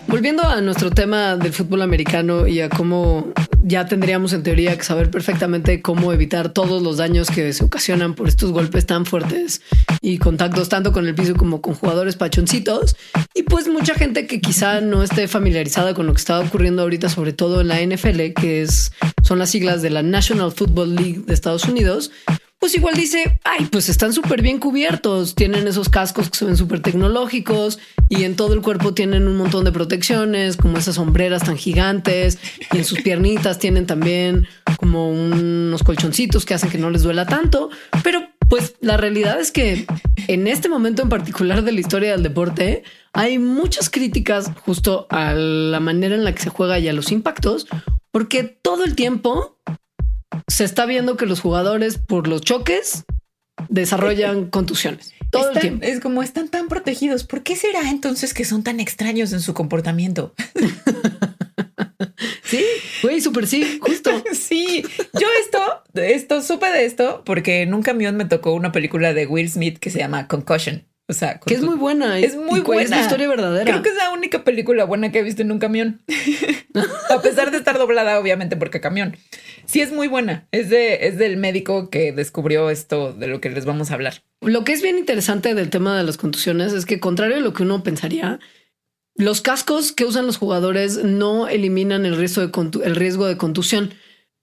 Volviendo a nuestro tema del fútbol americano y a cómo ya tendríamos en teoría que saber perfectamente cómo evitar todos los daños que se ocasionan por estos golpes tan fuertes y contactos tanto con el piso como con jugadores pachoncitos. Y pues mucha gente que quizá no esté familiarizada con lo que está ocurriendo ahorita, sobre todo en la NFL, que es, son las siglas de la National Football League de Estados Unidos, pues igual dice, ay, pues están súper bien cubiertos, tienen esos cascos que se ven súper tecnológicos y en todo el cuerpo tienen un montón de protecciones, como esas sombreras tan gigantes, y en sus piernitas tienen también como unos colchoncitos que hacen que no les duela tanto, pero pues la realidad es que en este momento en particular de la historia del deporte hay muchas críticas justo a la manera en la que se juega y a los impactos, porque todo el tiempo se está viendo que los jugadores por los choques desarrollan contusiones. Todo el tiempo. Es como están tan protegidos. ¿Por qué será entonces que son tan extraños en su comportamiento? sí, güey, súper sí, justo. sí, yo esto, esto supe de esto porque en un camión me tocó una película de Will Smith que se llama Concussion. O sea, que es muy buena. Es muy buena. Es una historia verdadera. Creo que es la única película buena que he visto en un camión. a pesar de estar doblada, obviamente, porque camión. Sí, es muy buena. Es, de, es del médico que descubrió esto de lo que les vamos a hablar. Lo que es bien interesante del tema de las contusiones es que, contrario a lo que uno pensaría, los cascos que usan los jugadores no eliminan el riesgo de, el riesgo de contusión.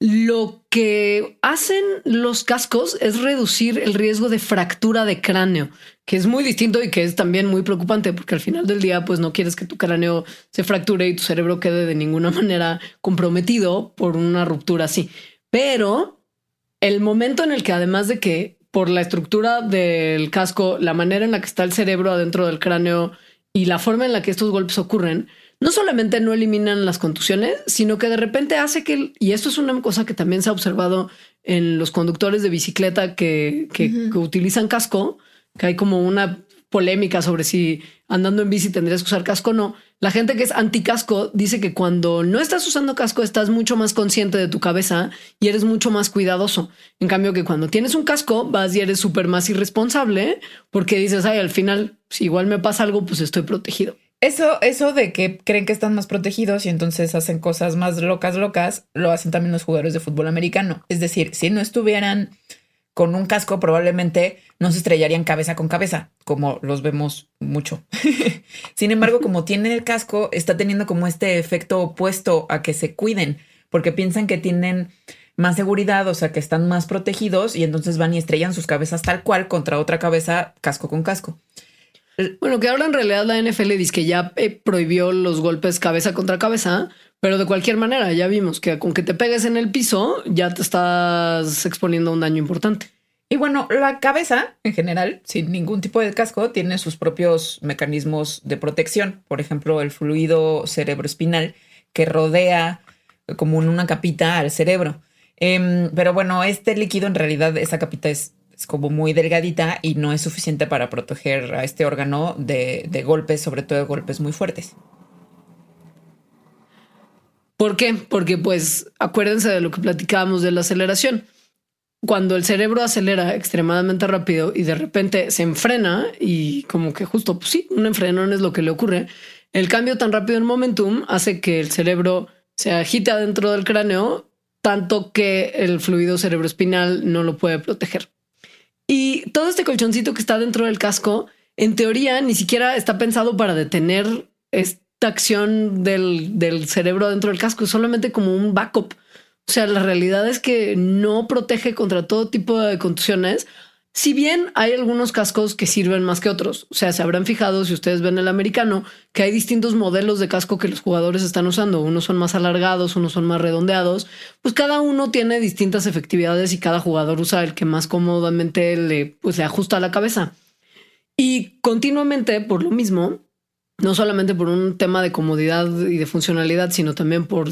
Lo que hacen los cascos es reducir el riesgo de fractura de cráneo, que es muy distinto y que es también muy preocupante porque al final del día pues no quieres que tu cráneo se fracture y tu cerebro quede de ninguna manera comprometido por una ruptura así. Pero el momento en el que además de que por la estructura del casco, la manera en la que está el cerebro adentro del cráneo y la forma en la que estos golpes ocurren, no solamente no eliminan las contusiones, sino que de repente hace que, y esto es una cosa que también se ha observado en los conductores de bicicleta que, utilizan casco, que hay como una polémica sobre si andando en bici tendrías que usar casco o no. La gente que es anti casco dice que cuando no estás usando casco estás mucho más consciente de tu cabeza y eres mucho más cuidadoso. En cambio que cuando tienes un casco vas y eres súper más irresponsable porque dices, ay, al final, si igual me pasa algo, pues estoy protegido. Eso, eso de que creen que están más protegidos y entonces hacen cosas más locas, locas, lo hacen también los jugadores de fútbol americano. Es decir, si no estuvieran con un casco, probablemente no se estrellarían cabeza con cabeza, como los vemos mucho. Sin embargo, como tienen el casco, está teniendo como este efecto opuesto a que se cuiden, porque piensan que tienen más seguridad, o sea, que están más protegidos y entonces van y estrellan sus cabezas tal cual contra otra cabeza, casco con casco. Bueno, que ahora en realidad la NFL dice que ya eh, prohibió los golpes cabeza contra cabeza, pero de cualquier manera ya vimos que con que te pegues en el piso ya te estás exponiendo a un daño importante. Y bueno, la cabeza en general, sin ningún tipo de casco, tiene sus propios mecanismos de protección. Por ejemplo, el fluido cerebroespinal que rodea como en una capita al cerebro. Em, pero bueno, este líquido en realidad, esa capita es es como muy delgadita y no es suficiente para proteger a este órgano de, golpes, sobre todo de golpes muy fuertes. ¿Por qué? Porque pues acuérdense de lo que platicábamos de la aceleración. Cuando el cerebro acelera extremadamente rápido y de repente se enfrena y como que justo, pues sí, un enfrenón es lo que le ocurre, el cambio tan rápido en momentum hace que el cerebro se agite adentro del cráneo tanto que el fluido cerebroespinal no lo puede proteger. Y todo este colchoncito que está dentro del casco, en teoría, ni siquiera está pensado para detener esta acción del, del cerebro dentro del casco, es solamente como un backup. O sea, la realidad es que no protege contra todo tipo de contusiones, si bien hay algunos cascos que sirven más que otros, o sea, se habrán fijado si ustedes ven el americano que hay distintos modelos de casco que los jugadores están usando, unos son más alargados, unos son más redondeados, pues cada uno tiene distintas efectividades y cada jugador usa el que más cómodamente le, pues, le ajusta a la cabeza. Y continuamente, por lo mismo, no solamente por un tema de comodidad y de funcionalidad, sino también por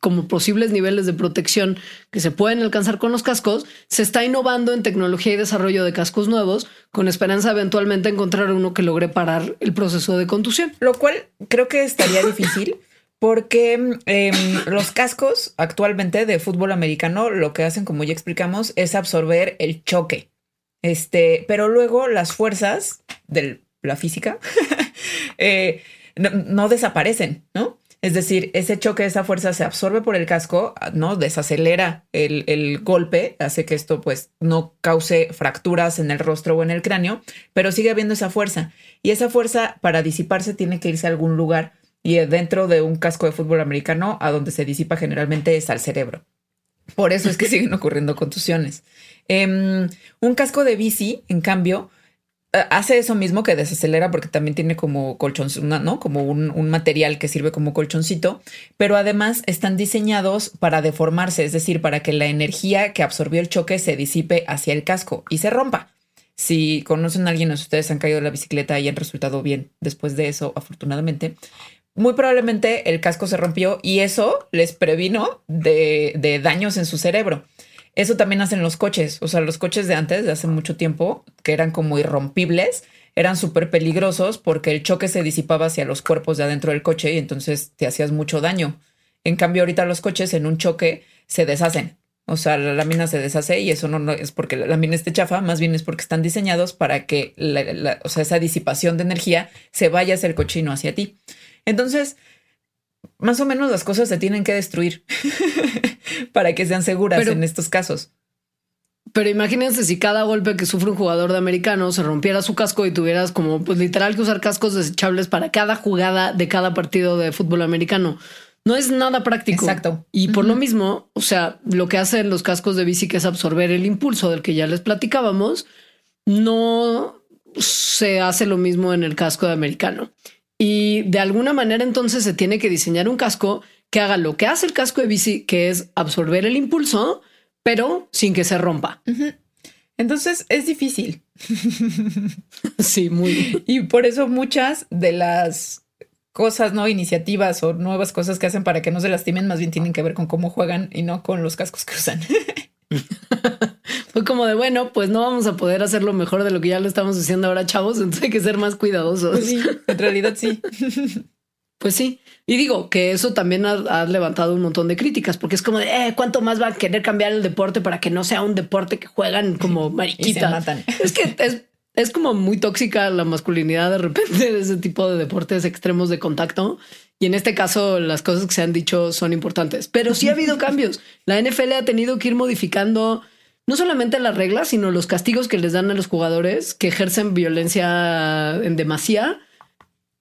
como posibles niveles de protección que se pueden alcanzar con los cascos, se está innovando en tecnología y desarrollo de cascos nuevos, con esperanza eventualmente encontrar uno que logre parar el proceso de contusión. Lo cual creo que estaría difícil. Porque em, los cascos actualmente de fútbol americano lo que hacen, como ya explicamos, es absorber el choque. Este, pero luego las fuerzas de la física eh, no, desaparecen, ¿no? Es decir, ese choque, esa fuerza se absorbe por el casco, ¿no? Desacelera el, golpe, hace que esto pues no cause fracturas en el rostro o en el cráneo, pero sigue habiendo esa fuerza. Y esa fuerza para disiparse tiene que irse a algún lugar. Y dentro de un casco de fútbol americano, a donde se disipa generalmente es al cerebro. Por eso es que siguen ocurriendo contusiones. Em, un casco de bici, en cambio, hace eso mismo que desacelera porque también tiene como colchón, ¿no? Como un, material que sirve como colchoncito, pero además están diseñados para deformarse, es decir, para que la energía que absorbió el choque se disipe hacia el casco y se rompa. Si conocen a alguien o ustedes han caído de la bicicleta y han resultado bien después de eso, afortunadamente, muy probablemente el casco se rompió y eso les previno de, de daños en su cerebro. Eso también hacen los coches. O sea, los coches de antes, de hace mucho tiempo, que eran como irrompibles, eran súper peligrosos porque el choque se disipaba hacia los cuerpos de adentro del coche y entonces te hacías mucho daño. En cambio, ahorita los coches en un choque se deshacen. O sea, la lámina se deshace y eso no, es porque la lámina esté chafa, más bien es porque están diseñados para que o sea, esa disipación de energía se vaya hacia el cochino, hacia ti. Entonces, más o menos las cosas se tienen que destruir para que sean seguras en estos casos. Pero imagínense si cada golpe que sufre un jugador de americano se rompiera su casco y tuvieras como pues literal que usar cascos desechables para cada jugada de cada partido de fútbol americano. No es nada práctico. Exacto. Y por lo mismo, o sea, lo que hacen los cascos de bici que es absorber el impulso del que ya les platicábamos, no se hace lo mismo en el casco de americano. Y de alguna manera entonces se tiene que diseñar un casco que haga lo que hace el casco de bici, que es absorber el impulso, pero sin que se rompa. Entonces es difícil. sí, muy. Y por eso muchas de las cosas, no iniciativas o nuevas cosas que hacen para que no se lastimen, más bien tienen que ver con cómo juegan y no con los cascos que usan. Fue como de bueno, pues no vamos a poder hacer lo mejor de lo que ya lo estamos haciendo ahora, chavos. Entonces hay que ser más cuidadosos. Pues en realidad sí. Pues sí. Y digo que eso también ha, levantado un montón de críticas, porque es como de eh, cuánto más va a querer cambiar el deporte para que no sea un deporte que juegan como mariquitas. Es que es, es como muy tóxica la masculinidad de repente de ese tipo de deportes extremos de contacto. Y en este caso, las cosas que se han dicho son importantes, pero sí ha habido cambios. La NFL ha tenido que ir modificando no solamente las reglas, sino los castigos que les dan a los jugadores que ejercen violencia en demasía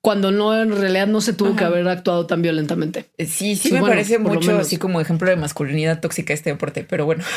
cuando no en realidad no se tuvo que haber actuado tan violentamente. Eh, sí, sí, me parece mucho así como ejemplo de masculinidad tóxica este deporte, pero bueno.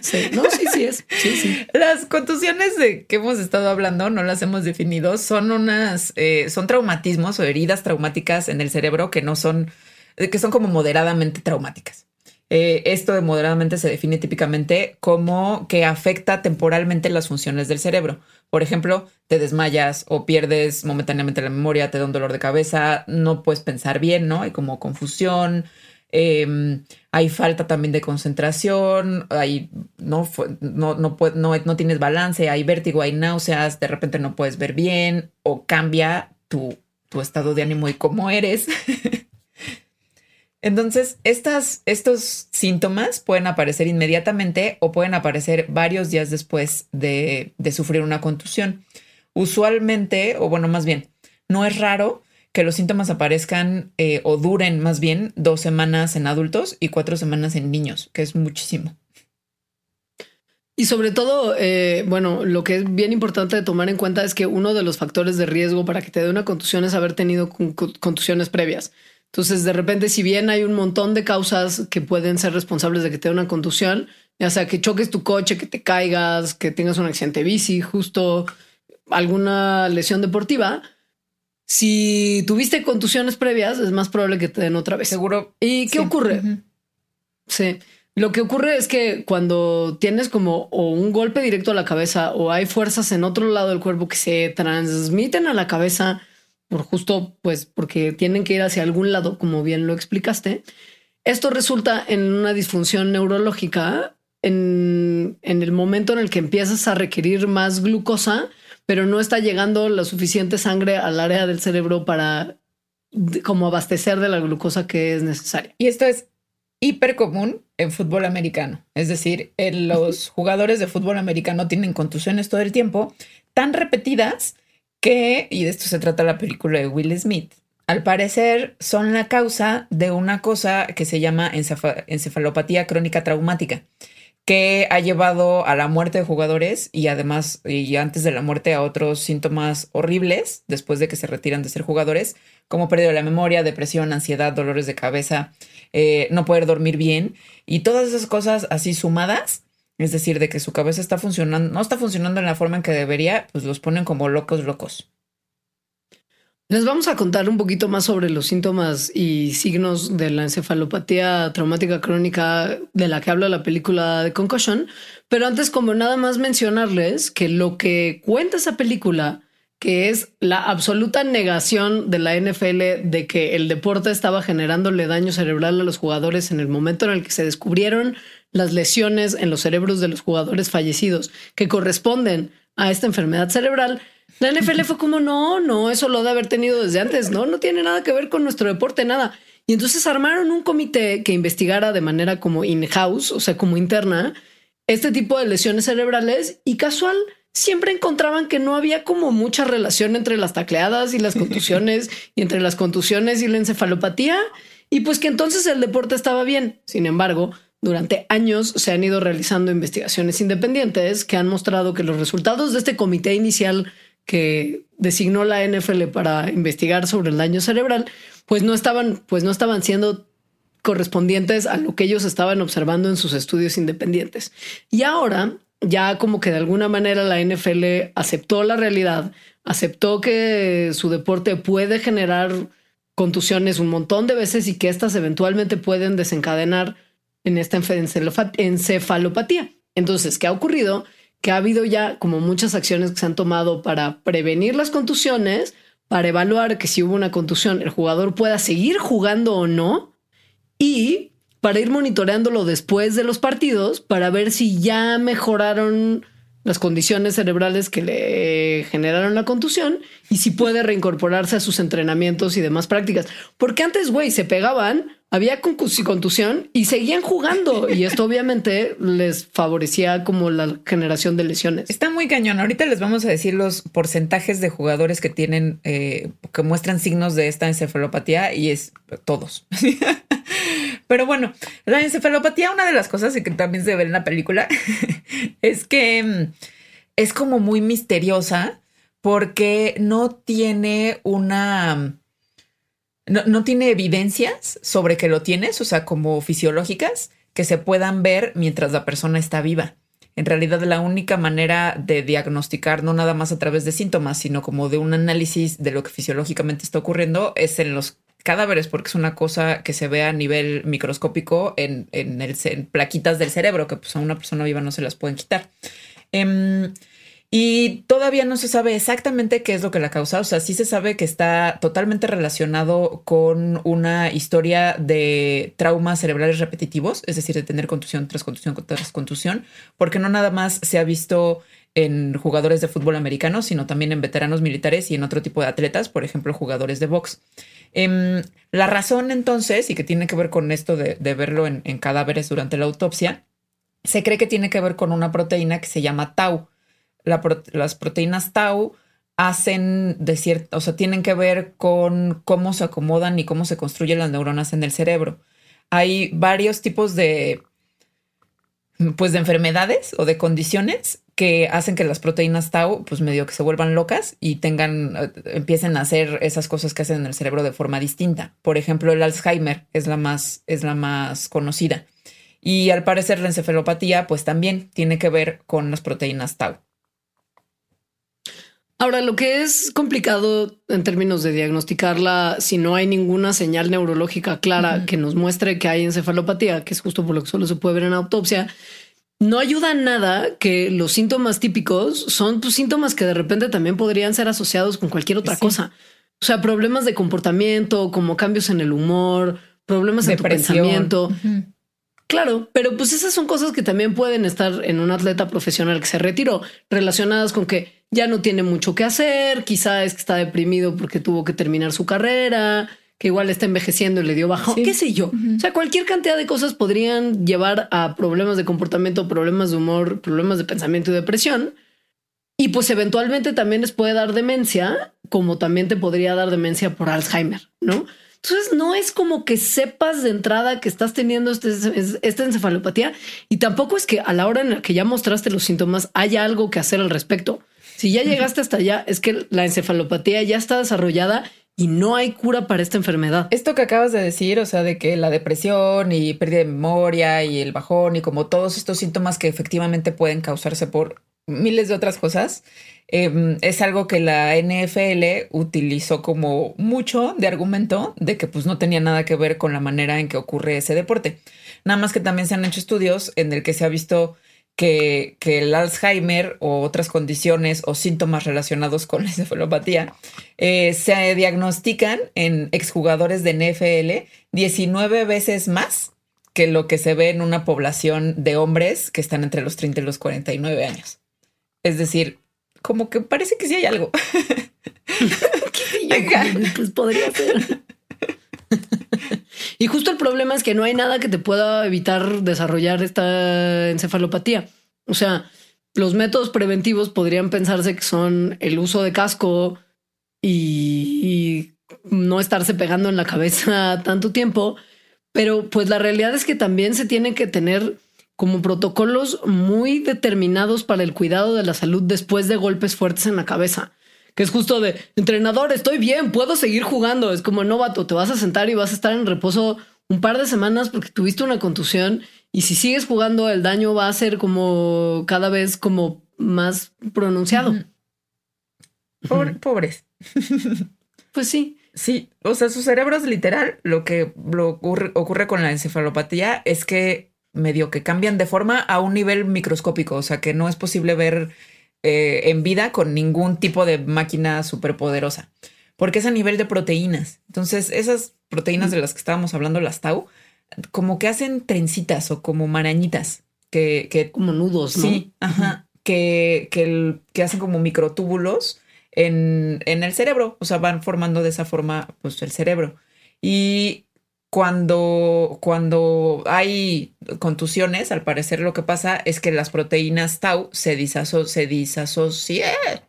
Sí, no, sí, sí es. Sí, sí. Las contusiones de que hemos estado hablando, no las hemos definido, son unas, eh, son traumatismos o heridas traumáticas en el cerebro que no son, que son como moderadamente traumáticas. Eh, esto de moderadamente se define típicamente como que afecta temporalmente las funciones del cerebro. Por ejemplo, te desmayas o pierdes momentáneamente la memoria, te da un dolor de cabeza, no puedes pensar bien, ¿no? Hay como confusión, Em, hay falta también de concentración, hay, no, no, no, no, no tienes balance, hay vértigo, hay náuseas, de repente no puedes ver bien o cambia tu, tu estado de ánimo y cómo eres. Entonces, estos síntomas pueden aparecer inmediatamente o pueden aparecer varios días después de, de sufrir una contusión. Usualmente, o bueno, más bien, no es raro que los síntomas aparezcan eh, o duren más bien dos semanas en adultos y cuatro semanas en niños, que es muchísimo. Y sobre todo, eh, bueno, lo que es bien importante de tomar en cuenta es que uno de los factores de riesgo para que te dé una contusión es haber tenido contusiones previas. Entonces, de repente, si bien hay un montón de causas que pueden ser responsables de que te dé una contusión, ya sea que choques tu coche, que te caigas, que tengas un accidente bici, justo alguna lesión deportiva, si tuviste contusiones previas, es más probable que te den otra vez. Seguro. ¿Y qué ocurre? Sí. Lo que ocurre es que cuando tienes como o un golpe directo a la cabeza o hay fuerzas en otro lado del cuerpo que se transmiten a la cabeza por justo pues porque tienen que ir hacia algún lado, como bien lo explicaste, esto resulta en una disfunción neurológica en, en el momento en el que empiezas a requerir más glucosa pero no está llegando la suficiente sangre al área del cerebro para como abastecer de la glucosa que es necesaria. Y esto es hiper común en fútbol americano. Es decir, los jugadores de fútbol americano tienen contusiones todo el tiempo, tan repetidas que, y de esto se trata la película de Will Smith, al parecer son la causa de una cosa que se llama encefalopatía crónica traumática que ha llevado a la muerte de jugadores y además, y antes de la muerte, a otros síntomas horribles después de que se retiran de ser jugadores, como pérdida de la memoria, depresión, ansiedad, dolores de cabeza, eh, no poder dormir bien y todas esas cosas así sumadas. Es decir, de que su cabeza está funcionando, no está funcionando en la forma en que debería, pues los ponen como locos, locos. Les vamos a contar un poquito más sobre los síntomas y signos de la encefalopatía traumática crónica de la que habla la película de Concussion. Pero antes, como nada más mencionarles que lo que cuenta esa película, que es la absoluta negación de la NFL de que el deporte estaba generándole daño cerebral a los jugadores en el momento en el que se descubrieron las lesiones en los cerebros de los jugadores fallecidos que corresponden a esta enfermedad cerebral la NFL fue como, no, no, eso lo de haber tenido desde antes, no, no tiene nada que ver con nuestro deporte, nada. Y entonces armaron un comité que investigara de manera como in-house, o sea, como interna, este tipo de lesiones cerebrales y casual siempre encontraban que no había como mucha relación entre las tacleadas y las contusiones y entre las contusiones y la encefalopatía y pues que entonces el deporte estaba bien. Sin embargo, durante años se han ido realizando investigaciones independientes que han mostrado que los resultados de este comité inicial que designó la NFL para investigar sobre el daño cerebral, pues no estaban, pues no estaban siendo correspondientes a lo que ellos estaban observando en sus estudios independientes. Y ahora, ya como que de alguna manera la NFL aceptó la realidad, aceptó que su deporte puede generar contusiones un montón de veces y que éstas eventualmente pueden desencadenar en esta encefalopatía. Entonces, ¿qué ha ocurrido? que ha habido ya como muchas acciones que se han tomado para prevenir las contusiones, para evaluar que si hubo una contusión el jugador pueda seguir jugando o no y para ir monitoreándolo después de los partidos para ver si ya mejoraron las condiciones cerebrales que le generaron la contusión y si puede reincorporarse a sus entrenamientos y demás prácticas. Porque antes, güey, se pegaban, había contusión y seguían jugando. Y esto obviamente les favorecía como la generación de lesiones. Está muy cañón. Ahorita les vamos a decir los porcentajes de jugadores que tienen, eh, que muestran signos de esta encefalopatía y es todos. Pero bueno, la encefalopatía, una de las cosas y que también se ve en la película, es que mm, es como muy misteriosa porque no tiene una... No, no, tiene evidencias sobre que lo tienes, o sea, como fisiológicas, que se puedan ver mientras la persona está viva. En realidad, la única manera de diagnosticar, no nada más a través de síntomas, sino como de un análisis de lo que fisiológicamente está ocurriendo, es en los cadáveres, porque es una cosa que se ve a nivel microscópico en, en, el, plaquitas del cerebro, que pues a una persona viva no se las pueden quitar. Em, y todavía no se sabe exactamente qué es lo que la causa. O sea, sí se sabe que está totalmente relacionado con una historia de traumas cerebrales repetitivos, es decir, de tener contusión tras contusión tras contusión, porque no nada más se ha visto en jugadores de fútbol americano, sino también en veteranos militares y en otro tipo de atletas, por ejemplo, jugadores de box. Em, la razón entonces, y que tiene que ver con esto de, verlo en, cadáveres durante la autopsia, se cree que tiene que ver con una proteína que se llama tau. Las proteínas tau hacen de cierto, o sea, tienen que ver con cómo se acomodan y cómo se construyen las neuronas en el cerebro. Hay varios tipos de, pues, de enfermedades o de condiciones que hacen que las proteínas tau, pues medio que se vuelvan locas y tengan, eh, empiecen a hacer esas cosas que hacen en el cerebro de forma distinta. Por ejemplo, el Alzheimer es la más, es la más conocida. Y al parecer la encefalopatía, pues también tiene que ver con las proteínas tau. Ahora, lo que es complicado en términos de diagnosticarla, si no hay ninguna señal neurológica clara que nos muestre que hay encefalopatía, que es justo por lo que solo se puede ver en autopsia, no ayuda nada que los síntomas típicos son pues, síntomas que de repente también podrían ser asociados con cualquier otra cosa. O sea, problemas de comportamiento, como cambios en el humor, problemas de pensamiento. Claro, pero pues esas son cosas que también pueden estar en un atleta profesional que se retiró, relacionadas con que ya no tiene mucho que hacer, quizá es que está deprimido porque tuvo que terminar su carrera, que igual está envejeciendo y le dio bajo, qué sé yo. O sea, cualquier cantidad de cosas podrían llevar a problemas de comportamiento, problemas de humor, problemas de pensamiento y depresión. Y pues eventualmente también les puede dar demencia, como también te podría dar demencia por Alzheimer, ¿no? Entonces no es como que sepas de entrada que estás teniendo este, esta encefalopatía y tampoco es que a la hora en la que ya mostraste los síntomas haya algo que hacer al respecto. Si ya llegaste hasta allá, es que la encefalopatía ya está desarrollada y no hay cura para esta enfermedad. Esto que acabas de decir, o sea, de que la depresión y pérdida de memoria y el bajón y como todos estos síntomas que efectivamente pueden causarse por miles de otras cosas, Em, es algo que la NFL utilizó como mucho de argumento de que pues no tenía nada que ver con la manera en que ocurre ese deporte. Nada más que también se han hecho estudios en el que se ha visto que, el Alzheimer o otras condiciones o síntomas relacionados con la encefalopatía eh, se diagnostican en exjugadores de NFL 19 veces más que lo que se ve en una población de hombres que están entre los 30 y los 49 años. Es decir, como que parece que sí hay algo. pues podría ser. y justo el problema es que no hay nada que te pueda evitar desarrollar esta encefalopatía. O sea, los métodos preventivos podrían pensarse que son el uso de casco y, no estarse pegando en la cabeza tanto tiempo, pero pues la realidad es que también se tiene que tener como protocolos muy determinados para el cuidado de la salud después de golpes fuertes en la cabeza. Que es justo de entrenador, estoy bien, puedo seguir jugando. Es como novato, te vas a sentar y vas a estar en reposo un par de semanas porque tuviste una contusión y si sigues jugando el daño va a ser como cada vez como más pronunciado. pobres. pues sí. Sí, o sea, su cerebro es literal. Lo que ocurre con la encefalopatía es que medio que cambian de forma a un nivel microscópico, o sea que no es posible ver eh, en vida con ningún tipo de máquina superpoderosa, porque es a nivel de proteínas. Entonces, esas proteínas de las que estábamos hablando, las tau, como que hacen trencitas o como marañitas, que, que como nudos, ¿no? Sí, ajá, que, que, que hacen como microtúbulos en, en el cerebro, o sea, van formando de esa forma pues el cerebro. Y cuando, cuando hay contusiones, al parecer lo que pasa es que las proteínas tau se, disaso, se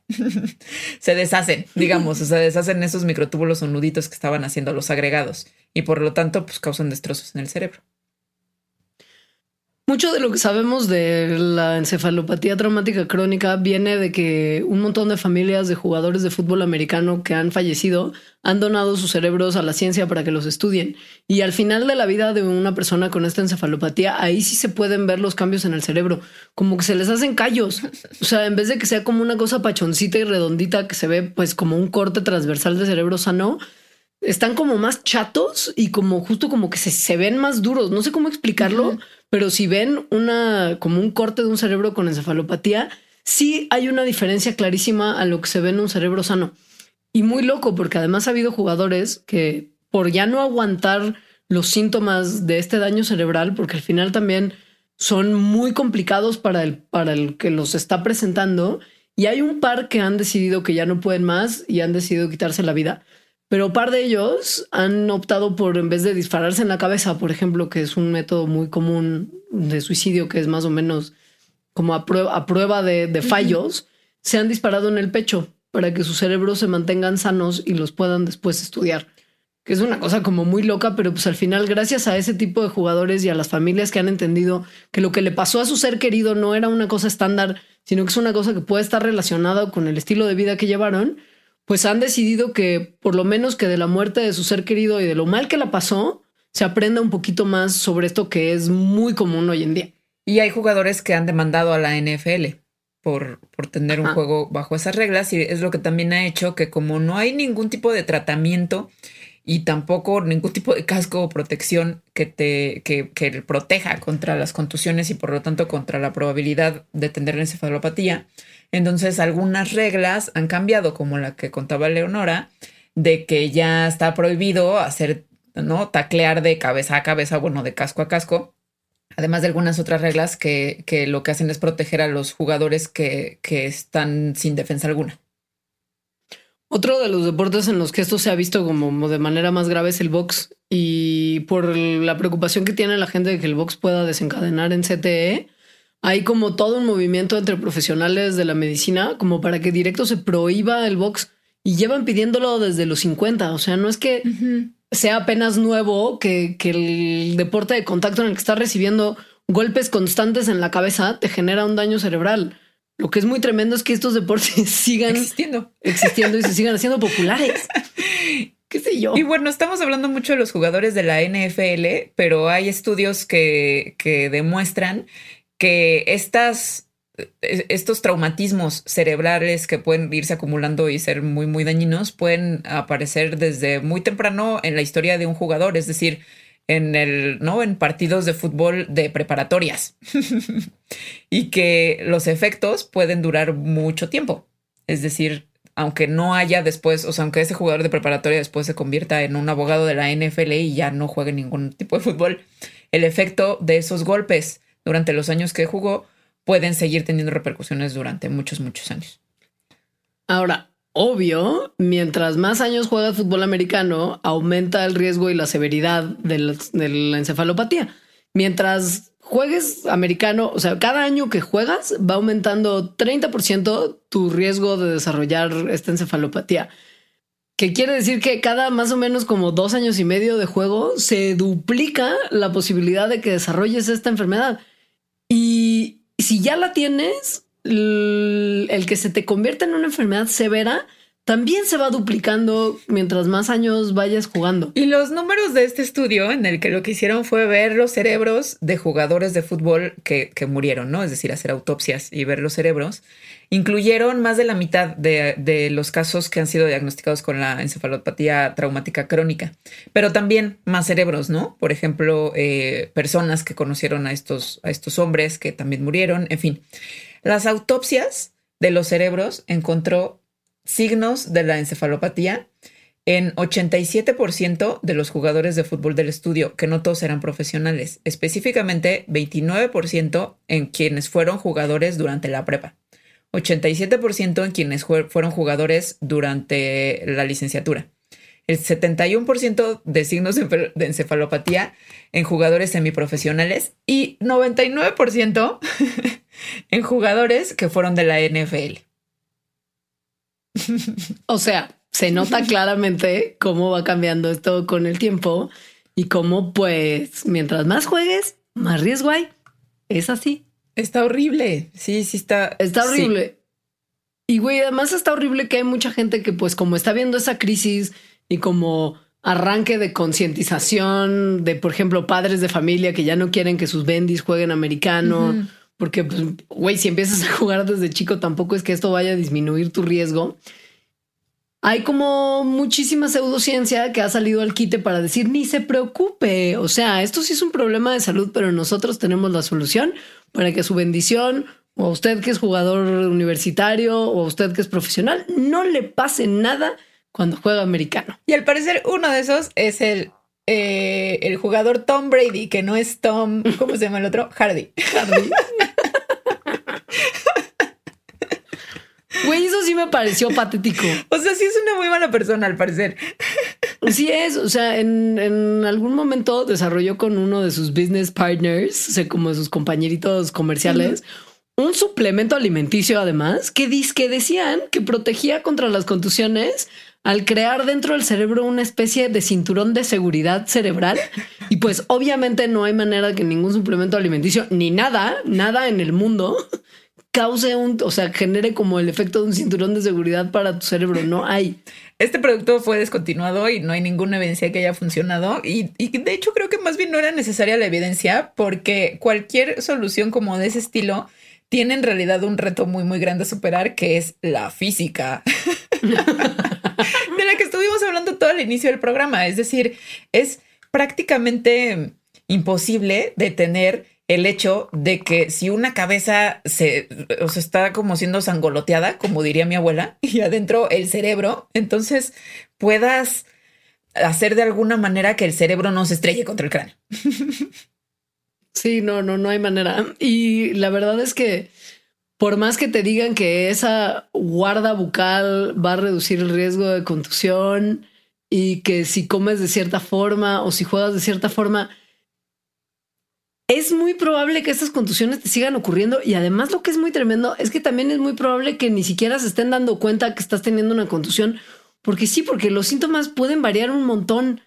deshacen, digamos, o se deshacen esos microtúbulos o nuditos que estaban haciendo los agregados y por lo tanto pues causan destrozos en el cerebro. Mucho de lo que sabemos de la encefalopatía traumática crónica viene de que un montón de familias de jugadores de fútbol americano que han fallecido han donado sus cerebros a la ciencia para que los estudien. Y al final de la vida de una persona con esta encefalopatía, ahí sí se pueden ver los cambios en el cerebro, como que se les hacen callos. O sea, en vez de que sea como una cosa pachoncita y redondita que se ve pues como un corte transversal de cerebro sano, están como más chatos y como justo como que se, ven más duros. No sé cómo explicarlo. Pero si ven una como un corte de un cerebro con encefalopatía, sí hay una diferencia clarísima a lo que se ve en un cerebro sano. Y muy loco, porque además ha habido jugadores que por ya no aguantar los síntomas de este daño cerebral, porque al final también son muy complicados para el, para el que los está presentando. Y hay un par que han decidido que ya no pueden más y han decidido quitarse la vida. Pero un par de ellos han optado por, en vez de dispararse en la cabeza, por ejemplo, que es un método muy común de suicidio, que es más o menos como a prueba, de, fallos, se han disparado en el pecho para que sus cerebros se mantengan sanos y los puedan después estudiar. Que es una cosa como muy loca, pero pues al final, gracias a ese tipo de jugadores y a las familias que han entendido que lo que le pasó a su ser querido no era una cosa estándar, sino que es una cosa que puede estar relacionada con el estilo de vida que llevaron, pues han decidido que por lo menos que de la muerte de su ser querido y de lo mal que la pasó, se aprenda un poquito más sobre esto que es muy común hoy en día. Y hay jugadores que han demandado a la NFL por, por tener un juego bajo esas reglas y es lo que también ha hecho que como no hay ningún tipo de tratamiento y tampoco ningún tipo de casco o protección que te que, que proteja contra las contusiones y por lo tanto contra la probabilidad de tener encefalopatía, entonces algunas reglas han cambiado, como la que contaba Leonora, de que ya está prohibido hacer, ¿no? Taclear de cabeza a cabeza, bueno, de casco a casco. Además de algunas otras reglas que, que lo que hacen es proteger a los jugadores que, que están sin defensa alguna. Otro de los deportes en los que esto se ha visto como de manera más grave es el box y por la preocupación que tiene la gente de que el box pueda desencadenar en CTE, hay como todo un movimiento entre profesionales de la medicina como para que directo se prohíba el box y llevan pidiéndolo desde los 50. O sea, no es que sea apenas nuevo, que, que el deporte de contacto en el que estás recibiendo golpes constantes en la cabeza te genera un daño cerebral. Lo que es muy tremendo es que estos deportes sigan existiendo, existiendo y se sigan haciendo populares. ¿Qué sé yo? Y bueno, estamos hablando mucho de los jugadores de la NFL, pero hay estudios que, que demuestran que estas estos traumatismos cerebrales que pueden irse acumulando y ser muy, muy dañinos pueden aparecer desde muy temprano en la historia de un jugador, es decir, en el, ¿no? En partidos de fútbol de preparatorias. y que los efectos pueden durar mucho tiempo. Es decir, aunque no haya después, o sea, aunque ese jugador de preparatoria después se convierta en un abogado de la NFL y ya no juegue ningún tipo de fútbol, el efecto de esos golpes durante los años que jugó pueden seguir teniendo repercusiones durante muchos, muchos años. Ahora, Obvio, mientras más años juegas fútbol americano, aumenta el riesgo y la severidad de la, encefalopatía. Mientras juegues americano, o sea, cada año que juegas va aumentando 30% tu riesgo de desarrollar esta encefalopatía. Que quiere decir que cada más o menos como dos años y medio de juego se duplica la posibilidad de que desarrolles esta enfermedad. Y si ya la tienes, el, que se te convierta en una enfermedad severa también se va duplicando mientras más años vayas jugando. Y los números de este estudio, en el que lo que hicieron fue ver los cerebros de jugadores de fútbol que, murieron, ¿no? Es decir, hacer autopsias y ver los cerebros, incluyeron más de la mitad de, los casos que han sido diagnosticados con la encefalopatía traumática crónica, pero también más cerebros, ¿no? Por ejemplo, eh, personas que conocieron a estos, a estos hombres que también murieron, en fin. Las autopsias de los cerebros encontró signos de la encefalopatía en 87% de los jugadores de fútbol del estudio, que no todos eran profesionales, específicamente 29% en quienes fueron jugadores durante la prepa, 87% en quienes fueron jugadores durante la licenciatura, el 71% de signos de encefalopatía en jugadores semiprofesionales y 99% en jugadores que fueron de la NFL. O sea, se nota claramente cómo va cambiando esto con el tiempo y cómo, pues, mientras más juegues, más riesgo hay. Es así. Está horrible. Sí, sí está. Está horrible. Y güey, además está horrible que hay mucha gente que, pues, como está viendo esa crisis y como arranque de concientización de, por ejemplo, padres de familia que ya no quieren que sus bendis jueguen americano. Porque, pues, güey, si empiezas a jugar desde chico, tampoco es que esto vaya a disminuir tu riesgo. Hay como muchísima pseudociencia que ha salido al quite para decir ni se preocupe. O sea, esto sí es un problema de salud, pero nosotros tenemos la solución para que su bendición o a usted que es jugador universitario o a usted que es profesional no le pase nada cuando juega americano. Y al parecer uno de esos es el eh, el jugador Tom Brady, que no es Tom, ¿cómo se llama el otro? Hardy. Hardy. Güey, eso sí me pareció patético. O sea, sí es una muy mala persona, al parecer. Sí es, o sea, en, algún momento desarrolló con uno de sus business partners, o sea, como sus compañeritos comerciales, un suplemento alimenticio además que, que decían que protegía contra las contusiones al crear dentro del cerebro una especie de cinturón de seguridad cerebral. Y pues obviamente no hay manera que ningún suplemento alimenticio ni nada, nada en el mundo cause un, o sea, genere como el efecto de un cinturón de seguridad para tu cerebro. No hay. Este producto fue descontinuado y no hay ninguna evidencia que haya funcionado. Y, y, de hecho creo que más bien no era necesaria la evidencia porque cualquier solución como de ese estilo tiene en realidad un reto muy, muy grande a superar, que es la física. de la que estuvimos hablando todo al inicio del programa. Es decir, es prácticamente imposible detener el hecho de que si una cabeza se o está como siendo sangoloteada, como diría mi abuela, y adentro el cerebro, entonces puedas hacer de alguna manera que el cerebro no se estrelle contra el cráneo. Sí, no, no, no hay manera. Y la verdad es que por más que te digan que esa guarda bucal va a reducir el riesgo de contusión y que si comes de cierta forma o si juegas de cierta forma, es muy probable que estas contusiones te sigan ocurriendo. Y además lo que es muy tremendo es que también es muy probable que ni siquiera se estén dando cuenta que estás teniendo una contusión, porque sí, porque los síntomas pueden variar un montón.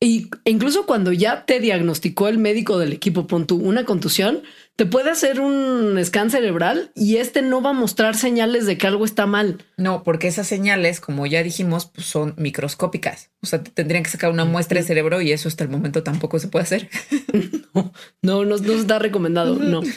Y e incluso cuando ya te diagnosticó el médico del equipo, pon una contusión, te puede hacer un scan cerebral y este no va a mostrar señales de que algo está mal. No, porque esas señales, como ya dijimos, pues son microscópicas. O sea, tendrían que sacar una muestra de cerebro y eso hasta el momento tampoco se puede hacer. no, no, no, no está recomendado. No.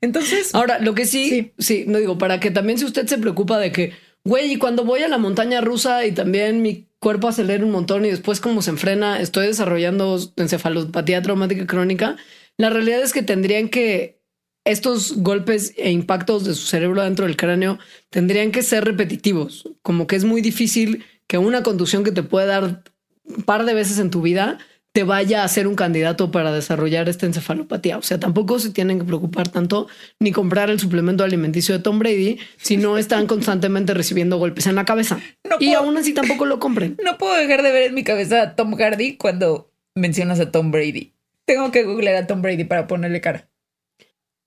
Entonces, ahora lo que sí, sí, sí, no digo para que también si usted se preocupa de que, güey, y cuando voy a la montaña rusa y también mi cuerpo acelera un montón y después como se enfrena, estoy desarrollando encefalopatía traumática crónica. La realidad es que tendrían que estos golpes e impactos de su cerebro dentro del cráneo tendrían que ser repetitivos, como que es muy difícil que una conducción que te puede dar un par de veces en tu vida te vaya a ser un candidato para desarrollar esta encefalopatía. O sea, tampoco se tienen que preocupar tanto ni comprar el suplemento alimenticio de Tom Brady si no están constantemente recibiendo golpes en la cabeza. y aún así tampoco lo compren. No puedo dejar de ver en mi cabeza a Tom Hardy cuando mencionas a Tom Brady. Tengo que googlear a Tom Brady para ponerle cara.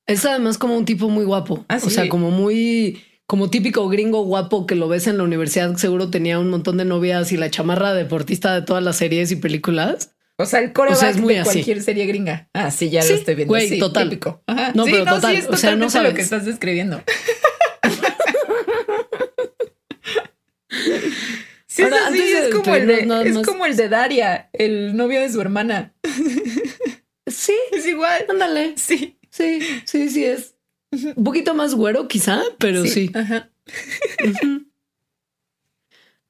Es además como un tipo muy guapo. Ah, o sea, como muy como típico gringo guapo que lo ves en la universidad, seguro tenía un montón de novias y la chamarra deportista de todas las series y películas. O sea, el coreback es muy de cualquier serie gringa. Ah, sí, ya lo estoy viendo. Güey, total. Típico. No, pero total. o sea, no sabes lo que estás describiendo. sí, Ahora, es, como el de, es como el de Daria, el novio de su hermana. Sí. Es igual. Ándale. Sí. Sí, sí, sí es. Un poquito más güero, quizá, pero sí. Ajá.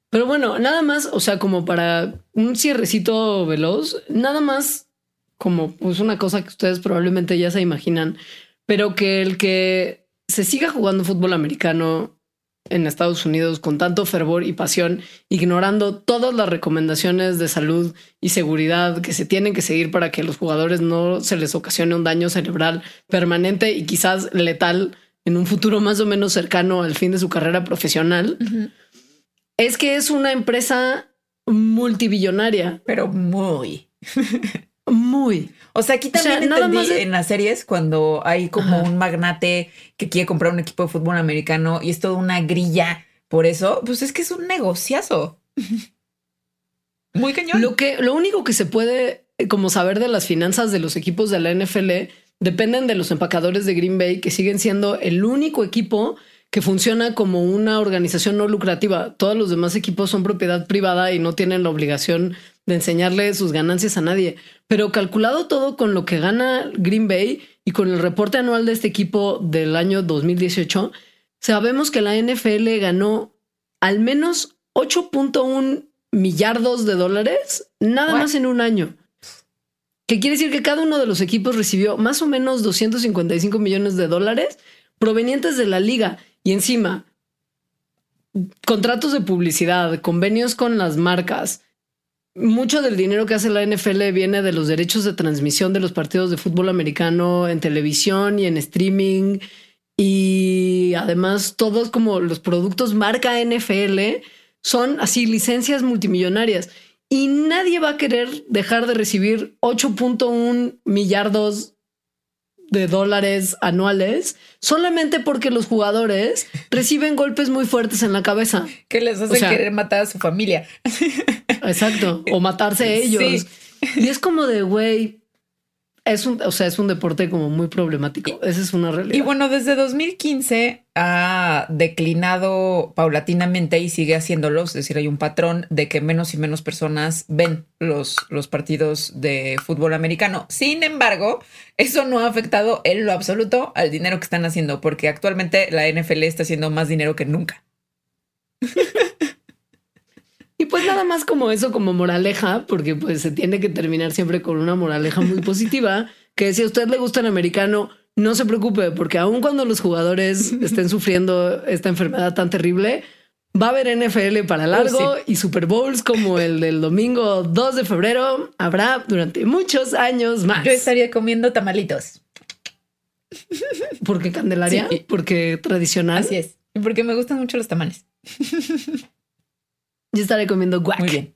Pero bueno, nada más, o sea, como para un cierrecito veloz, nada más como pues una cosa que ustedes probablemente ya se imaginan, pero que el que se siga jugando fútbol americano en Estados Unidos con tanto fervor y pasión, ignorando todas las recomendaciones de salud y seguridad que se tienen que seguir para que los jugadores no se les ocasione un daño cerebral permanente y quizás letal en un futuro más o menos cercano al fin de su carrera profesional es que es una empresa multibillonaria. Pero muy. muy. O sea, aquí también más en las series cuando hay como un magnate que quiere comprar un equipo de fútbol americano y es toda una grilla por eso, pues es que es un negociazo. Muy cañón. Lo que lo único que se puede eh, como saber de las finanzas de los equipos de la NFL dependen de los empacadores de Green Bay que siguen siendo el único equipo que funciona como una organización no lucrativa. Todos los demás equipos son propiedad privada y no tienen la obligación de enseñarle sus ganancias a nadie. Pero calculado todo con lo que gana Green Bay y con el reporte anual de este equipo del año 2018, sabemos que la NFL ganó al menos 8.1 millardos de dólares nada más en un año. Que quiere decir que cada uno de los equipos recibió más o menos 255 millones de dólares provenientes de la liga y encima, contratos de publicidad, convenios con las marcas. Mucho del dinero que hace la NFL viene de los derechos de transmisión de los partidos de fútbol americano en televisión y en streaming. Y además todos como los productos marca NFL son así licencias multimillonarias. Y nadie va a querer dejar de recibir 8.1 millardos de dólares anuales solamente porque los jugadores reciben golpes muy fuertes en la cabeza. Que les hacen querer matar a su familia. Exacto. O matarse ellos. Y es como de, güey, es un, o sea, es un deporte como muy problemático. Esa es una realidad. Y bueno, desde 2015 ha declinado paulatinamente y sigue haciéndolo. Es decir, hay un patrón de que menos y menos personas ven los, los partidos de fútbol americano. Sin embargo, eso no ha afectado en lo absoluto al dinero que están haciendo, porque actualmente la NFL está haciendo más dinero que nunca. Y pues nada más como eso, como moraleja, porque pues se tiene que terminar siempre con una moraleja muy positiva, que si a usted le gusta el americano, no se preocupe, porque aun cuando los jugadores estén sufriendo esta enfermedad tan terrible, va a haber NFL para largo y Super Bowls como el del domingo 2 de febrero habrá durante muchos años más. Yo estaría comiendo tamalitos. ¿Por qué Candelaria? Porque tradicional. Así es. Y porque me gustan mucho los tamales. Yo estaré comiendo guac. Muy bien.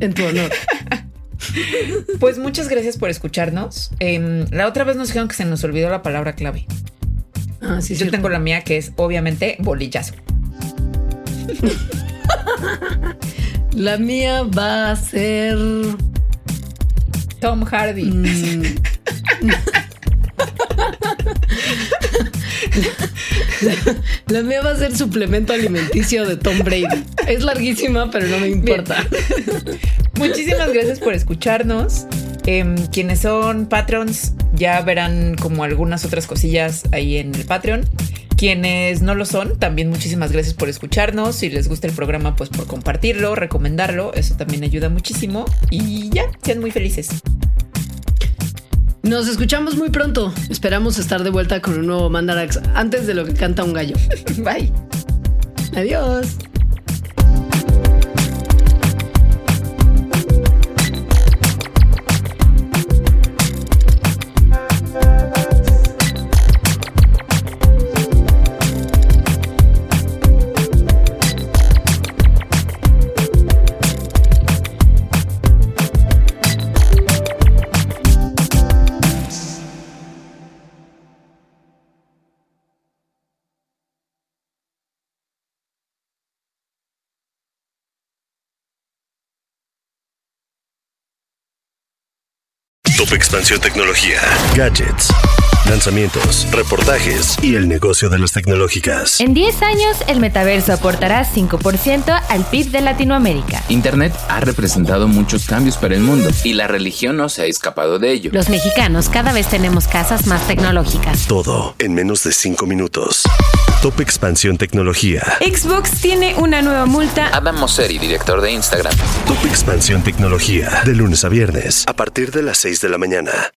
En tu honor. pues muchas gracias por escucharnos. Em, la otra vez nos dijeron que se nos olvidó la palabra clave. Ah, sí, Yo tengo la mía que es obviamente bolillazo. La mía va a ser. Tom Hardy. mm, La mía va a ser suplemento alimenticio de Tom Brady. Es larguísima, pero no me importa. Muchísimas gracias por escucharnos. Em, quienes son Patreons ya verán como algunas otras cosillas ahí en el Patreon. Quienes no lo son, también muchísimas gracias por escucharnos. Si les gusta el programa, pues por compartirlo, recomendarlo. Eso también ayuda muchísimo. Y ya, sean muy felices. Nos escuchamos muy pronto. Esperamos estar de vuelta con un nuevo Mandarax antes de lo que canta un gallo. Bye. Adiós. Expansión Tecnología. Gadgets. Lanzamientos, reportajes y el negocio de las tecnológicas. En 10 años, el metaverso aportará 5% al PIB de Latinoamérica. Internet ha representado muchos cambios para el mundo y la religión no se ha escapado de ello. Los mexicanos cada vez tenemos casas más tecnológicas. Todo en menos de 5 minutos. Top Expansión Tecnología. Xbox tiene una nueva multa. Adam Mosseri, director de Instagram. Top Expansión Tecnología. De lunes a viernes a partir de las 6 de la mañana.